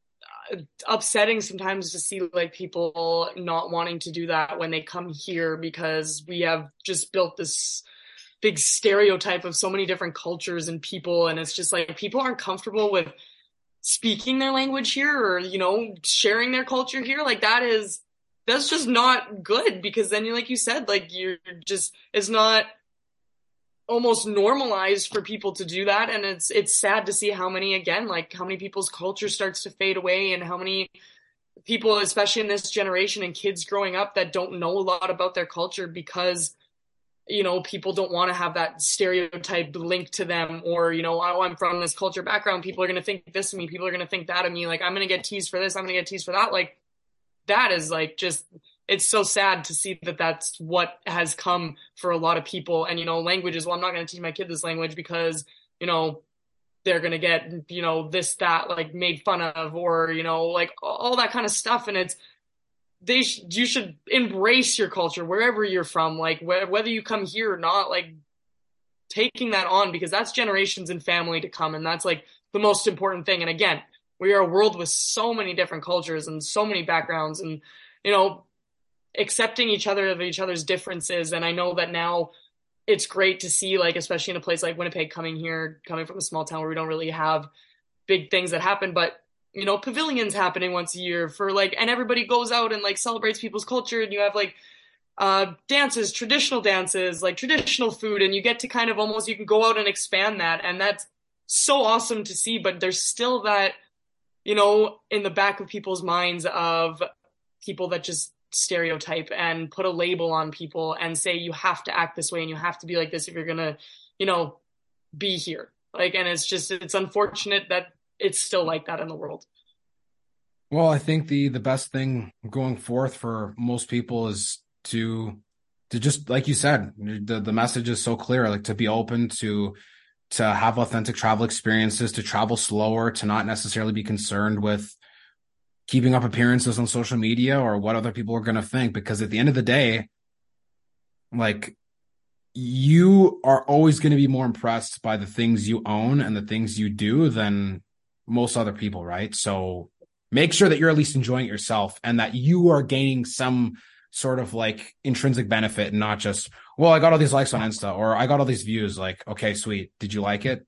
uh, upsetting sometimes to see like people not wanting to do that when they come here because we have just built this big stereotype of so many different cultures and people and it's just like people aren't comfortable with speaking their language here or you know sharing their culture here like that is that's just not good because then you like you said like you're just it's not almost normalized for people to do that. And it's it's sad to see how many again like how many people's culture starts to fade away and how many people especially in this generation and kids growing up that don't know a lot about their culture because you know people don't want to have that stereotype linked to them or you know oh i'm from this culture background. People are going to think this of me. People are going to think that of me. Like i'm going to get teased for this. I'm going to get teased for that. Like that is like just it's so sad to see that that's what has come for a lot of people. And, you know, languages, well, I'm not going to teach my kid this language because, you know, they're going to get, you know, this, that, like made fun of, or, you know, like all that kind of stuff. And it's, they, sh- you should embrace your culture wherever you're from, like wh- whether you come here or not, like taking that on because that's generations and family to come. And that's like the most important thing. And again, we are a world with so many different cultures and so many backgrounds and, you know, accepting each other of each other's differences. And I know that now it's great to see, like, especially in a place like Winnipeg, coming here, coming from a small town where we don't really have big things that happen, but you know, pavilions happening once a year for like, and everybody goes out and like celebrates people's culture, and you have like uh, dances, traditional dances, like traditional food, and you get to kind of almost you can go out and expand that, and that's so awesome to see. But there's still that, you know, in the back of people's minds of people that just stereotype and put a label on people and say you have to act this way and you have to be like this if you're gonna you know be here like and it's just it's unfortunate that it's still like that in the world.
Well i think the the best thing going forth for most people is to to just like you said the the message is so clear like to be open to to have authentic travel experiences to travel slower to not necessarily be concerned with keeping up appearances on social media or what other people are going to think because at the end of the day like you are always going to be more impressed by the things you own and the things you do than most other people right so make sure that you're at least enjoying it yourself and that you are gaining some sort of like intrinsic benefit and not just, well, I got all these likes on Insta or I got all these views. Like, okay, sweet. Did you like it?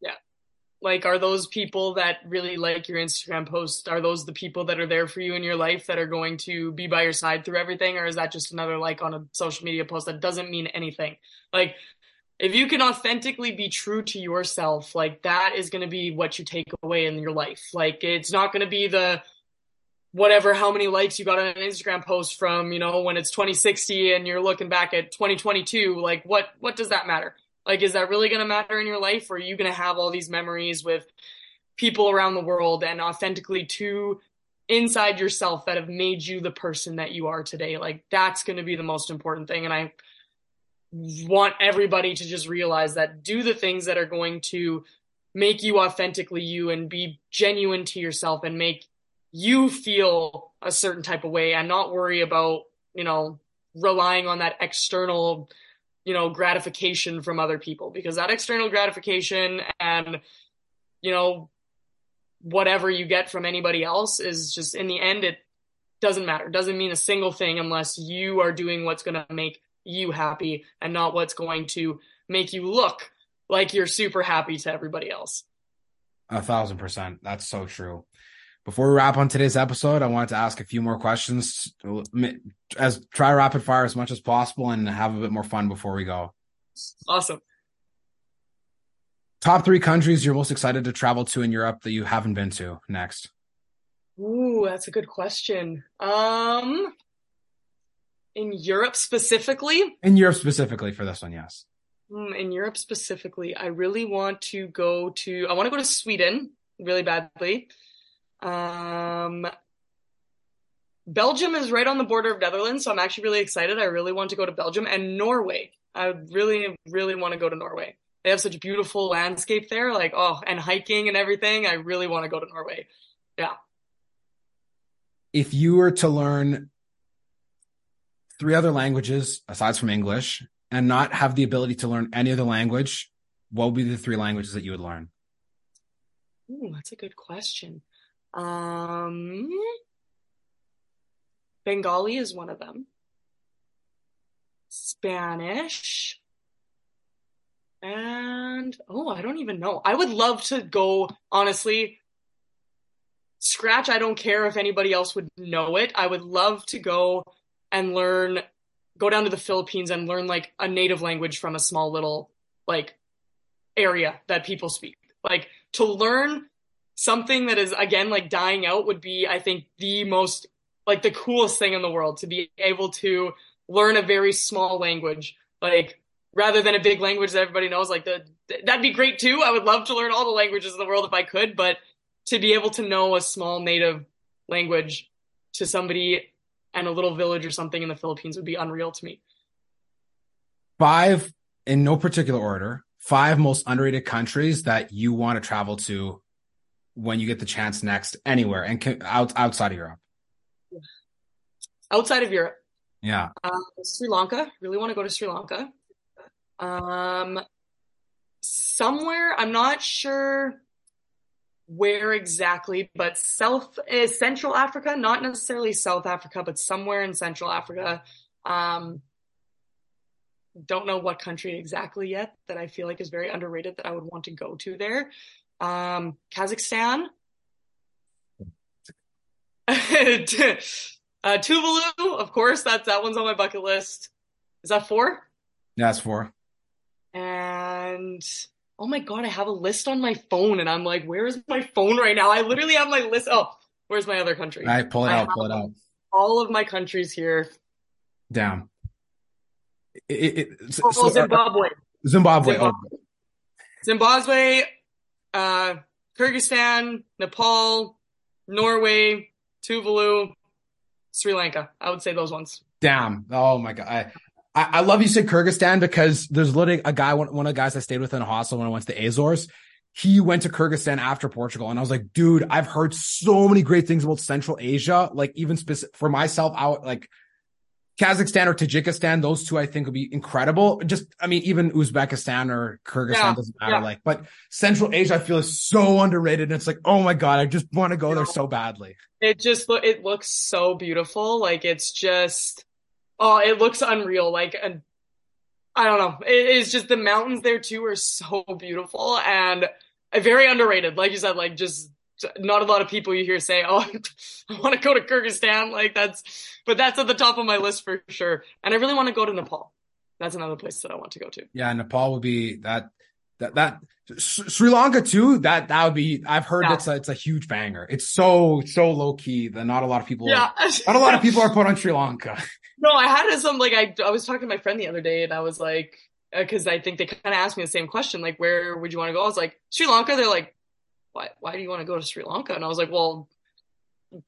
Yeah. Like, are those people that really like your Instagram post? Are those the people that are there for you in your life that are going to be by your side through everything? Or is that just another like on a social media post that doesn't mean anything? Like, if you can authentically be true to yourself, like that is going to be what you take away in your life. Like, it's not going to be the, whatever how many likes you got on an Instagram post from, you know, when it's 2060 and you're looking back at 2022, like what what does that matter? Like is that really going to matter in your life or are you going to have all these memories with people around the world and authentically to inside yourself that have made you the person that you are today? Like that's going to be the most important thing and I want everybody to just realize that do the things that are going to make you authentically you and be genuine to yourself and make you feel a certain type of way and not worry about, you know, relying on that external, you know, gratification from other people because that external gratification and, you know, whatever you get from anybody else is just in the end, it doesn't matter. It doesn't mean a single thing unless you are doing what's going to make you happy and not what's going to make you look like you're super happy to everybody else.
A thousand percent. That's so true. Before we wrap on today's episode, I wanted to ask a few more questions as try rapid fire as much as possible and have a bit more fun before we go.
Awesome.
Top three countries you're most excited to travel to in Europe that you haven't been to next.
Ooh, that's a good question. Um, in Europe specifically?
In Europe specifically for this one, yes.
Hmm, in Europe specifically, I really want to go to. I want to go to Sweden really badly. Um, Belgium is right on the border of Netherlands, so I'm actually really excited. I really want to go to Belgium and Norway. I really, really want to go to Norway. They have such a beautiful landscape there, like oh, and hiking and everything. I really want to go to Norway. Yeah.
If you were to learn three other languages aside from English and not have the ability to learn any other language, what would be the three languages that you would learn?
Ooh, that's a good question. Um, Bengali is one of them. Spanish. And oh, I don't even know. I would love to go, honestly. Scratch, I don't care if anybody else would know it. I would love to go and learn, go down to the Philippines and learn like a native language from a small little like area that people speak. Like to learn something that is again like dying out would be i think the most like the coolest thing in the world to be able to learn a very small language like rather than a big language that everybody knows like the that'd be great too i would love to learn all the languages in the world if i could but to be able to know a small native language to somebody and a little village or something in the philippines would be unreal to me
five in no particular order five most underrated countries that you want to travel to when you get the chance next anywhere and out, outside of Europe?
Outside of Europe.
Yeah.
Uh, Sri Lanka. Really want to go to Sri Lanka. Um, somewhere, I'm not sure where exactly, but South uh, Central Africa, not necessarily South Africa, but somewhere in Central Africa. Um, don't know what country exactly yet that I feel like is very underrated that I would want to go to there um, Kazakhstan, uh, Tuvalu, of course. That's that one's on my bucket list. Is that four?
Yeah, that's four.
And oh my god, I have a list on my phone, and I'm like, where is my phone right now? I literally have my list. Oh, where's my other country?
All right, pull it I out. Pull it out.
All of my countries here.
Down. It, it,
oh, so, Zimbabwe.
Zimbabwe. Zimbabwe.
Oh. Zimbabwe uh, Kyrgyzstan, Nepal, Norway, Tuvalu, Sri Lanka. I would say those ones.
Damn. Oh my god. I, I, I love you said Kyrgyzstan because there's literally a guy, one, one of the guys I stayed with in a hostel when I went to the Azores. He went to Kyrgyzstan after Portugal, and I was like, dude, I've heard so many great things about Central Asia. Like even specific for myself, out like Kazakhstan or Tajikistan, those two I think would be incredible. Just, I mean, even Uzbekistan or Kyrgyzstan yeah, doesn't matter. Yeah. Like, but Central Asia, I feel is so underrated. And it's like, oh my god, I just want to go there so badly.
It just it looks so beautiful. Like it's just, oh, it looks unreal. Like, and I don't know. It is just the mountains there too are so beautiful and very underrated. Like you said, like just not a lot of people you hear say, "Oh, I want to go to Kyrgyzstan." Like that's, but that's at the top of my list for sure. And I really want to go to Nepal. That's another place that I want to go to.
Yeah, Nepal would be that that that Sri Lanka too. That that would be. I've heard yeah. it's a it's a huge banger. It's so so low key that not a lot of people. Yeah. Are, not a lot of people are put on Sri Lanka.
No, I had some like I I was talking to my friend the other day and I was like because uh, I think they kind of asked me the same question like where would you want to go? I was like Sri Lanka. They're like why why do you want to go to Sri Lanka? And I was like, well,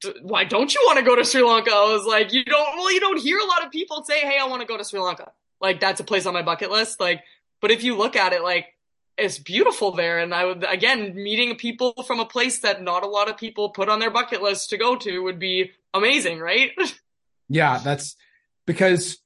d- why don't you want to go to Sri Lanka? I was like, you don't well, you don't hear a lot of people say, hey, I want to go to Sri Lanka. Like that's a place on my bucket list. Like, but if you look at it, like it's beautiful there. And I would again meeting people from a place that not a lot of people put on their bucket list to go to would be amazing, right?
yeah, that's because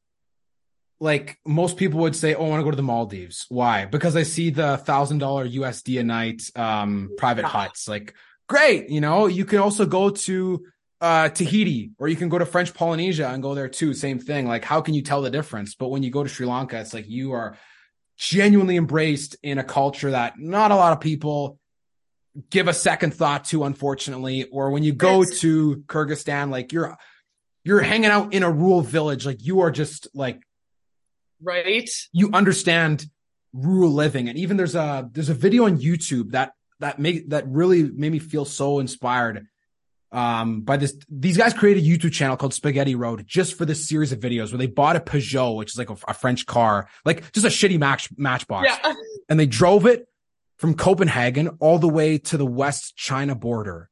like most people would say, "Oh, I want to go to the Maldives." Why? Because I see the thousand dollar USD a night um, private huts. Like, great, you know. You can also go to uh, Tahiti, or you can go to French Polynesia and go there too. Same thing. Like, how can you tell the difference? But when you go to Sri Lanka, it's like you are genuinely embraced in a culture that not a lot of people give a second thought to, unfortunately. Or when you go to Kyrgyzstan, like you're you're hanging out in a rural village, like you are just like
right?
you understand rural living. And even there's a there's a video on youtube that that make that really made me feel so inspired um by this these guys created a youtube channel called spaghetti road just for this series of videos where they bought a peugeot which is like a, a french car like just a shitty match matchbox. Yeah. and they drove it from copenhagen all the way to the west china border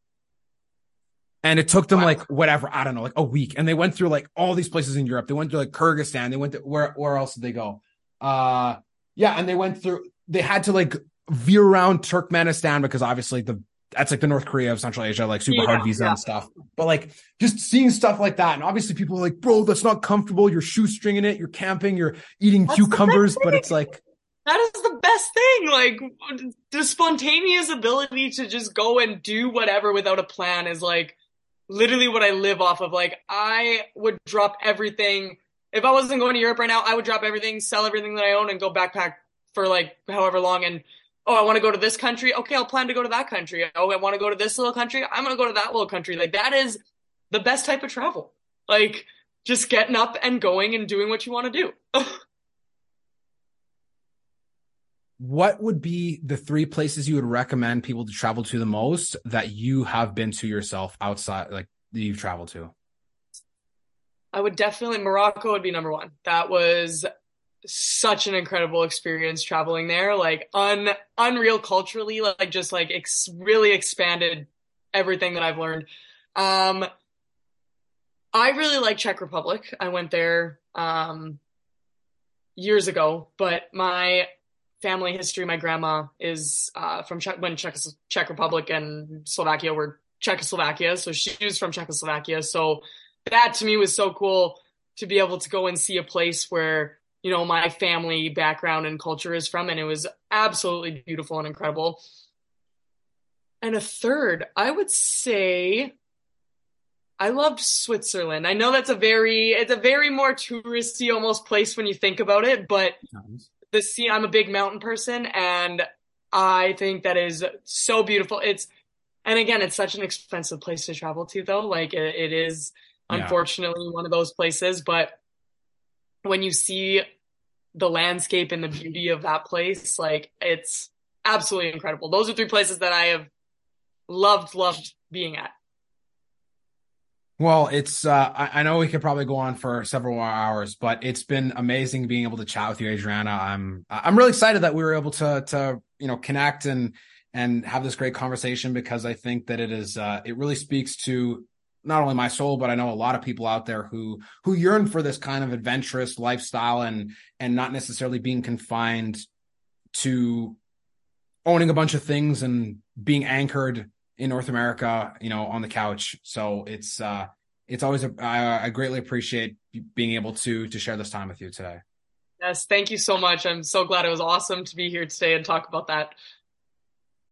and it took them wow. like whatever, I don't know, like a week. And they went through like all these places in Europe. They went to like Kyrgyzstan. They went to where where else did they go? Uh yeah, and they went through they had to like veer around Turkmenistan because obviously the that's like the North Korea of Central Asia, like super yeah, hard visa yeah. and stuff. But like just seeing stuff like that. And obviously people are like, bro, that's not comfortable. You're shoestringing it, you're camping, you're eating that's cucumbers, but it's like
that is the best thing. Like the spontaneous ability to just go and do whatever without a plan is like literally what I live off of. Like I would drop everything. If I wasn't going to Europe right now, I would drop everything, sell everything that I own and go backpack for like however long. And oh, I want to go to this country. Okay, I'll plan to go to that country. Oh, I want to go to this little country. I'm going to go to that little country. Like that is the best type of travel. Like just getting up and going and doing what you want to do.
what would be the three places you would recommend people to travel to the most that you have been to yourself outside like you've traveled to?
I would definitely morocco would be number one. That was such an incredible experience traveling there like un unreal culturally like just like ex- really expanded everything that i've learned. Um i really like czech republic. I went there um years ago but my family history, my grandma is uh, from Czech, when Czech, Czech Republic and Slovakia were Czechoslovakia, so she was from Czechoslovakia. So that to me was so cool to be able to go and see a place where you know my family background and culture is from, and it was absolutely beautiful and incredible. And a third, I would say I loved Switzerland. I know that's a very it's a very more touristy almost place when you think about it, but the sea. I'm a big mountain person, and I think that is so beautiful. It's and again, it's such an expensive place to travel to, though. Like it, it is, yeah. unfortunately, one of those places. But when you see the landscape and the beauty of that place, like it's absolutely incredible. Those are three places that I have loved, loved being at.
Well, it's uh, I, I, know we could probably go on for several more hours, but it's been amazing being able to chat with you, Adrianna. I'm I'm really excited that we were able to to you know connect and and have this great conversation because I think that it is uh, it really speaks to not only my soul, but I know a lot of people out there who who yearn for this kind of adventurous lifestyle and and not necessarily being confined to owning a bunch of things and being anchored in North America, you know, on the couch. So it's uh it's always a, I, I greatly appreciate being able to to share this time with you today.
Yes, thank you so much. I'm so glad it was awesome to be here today and talk about that.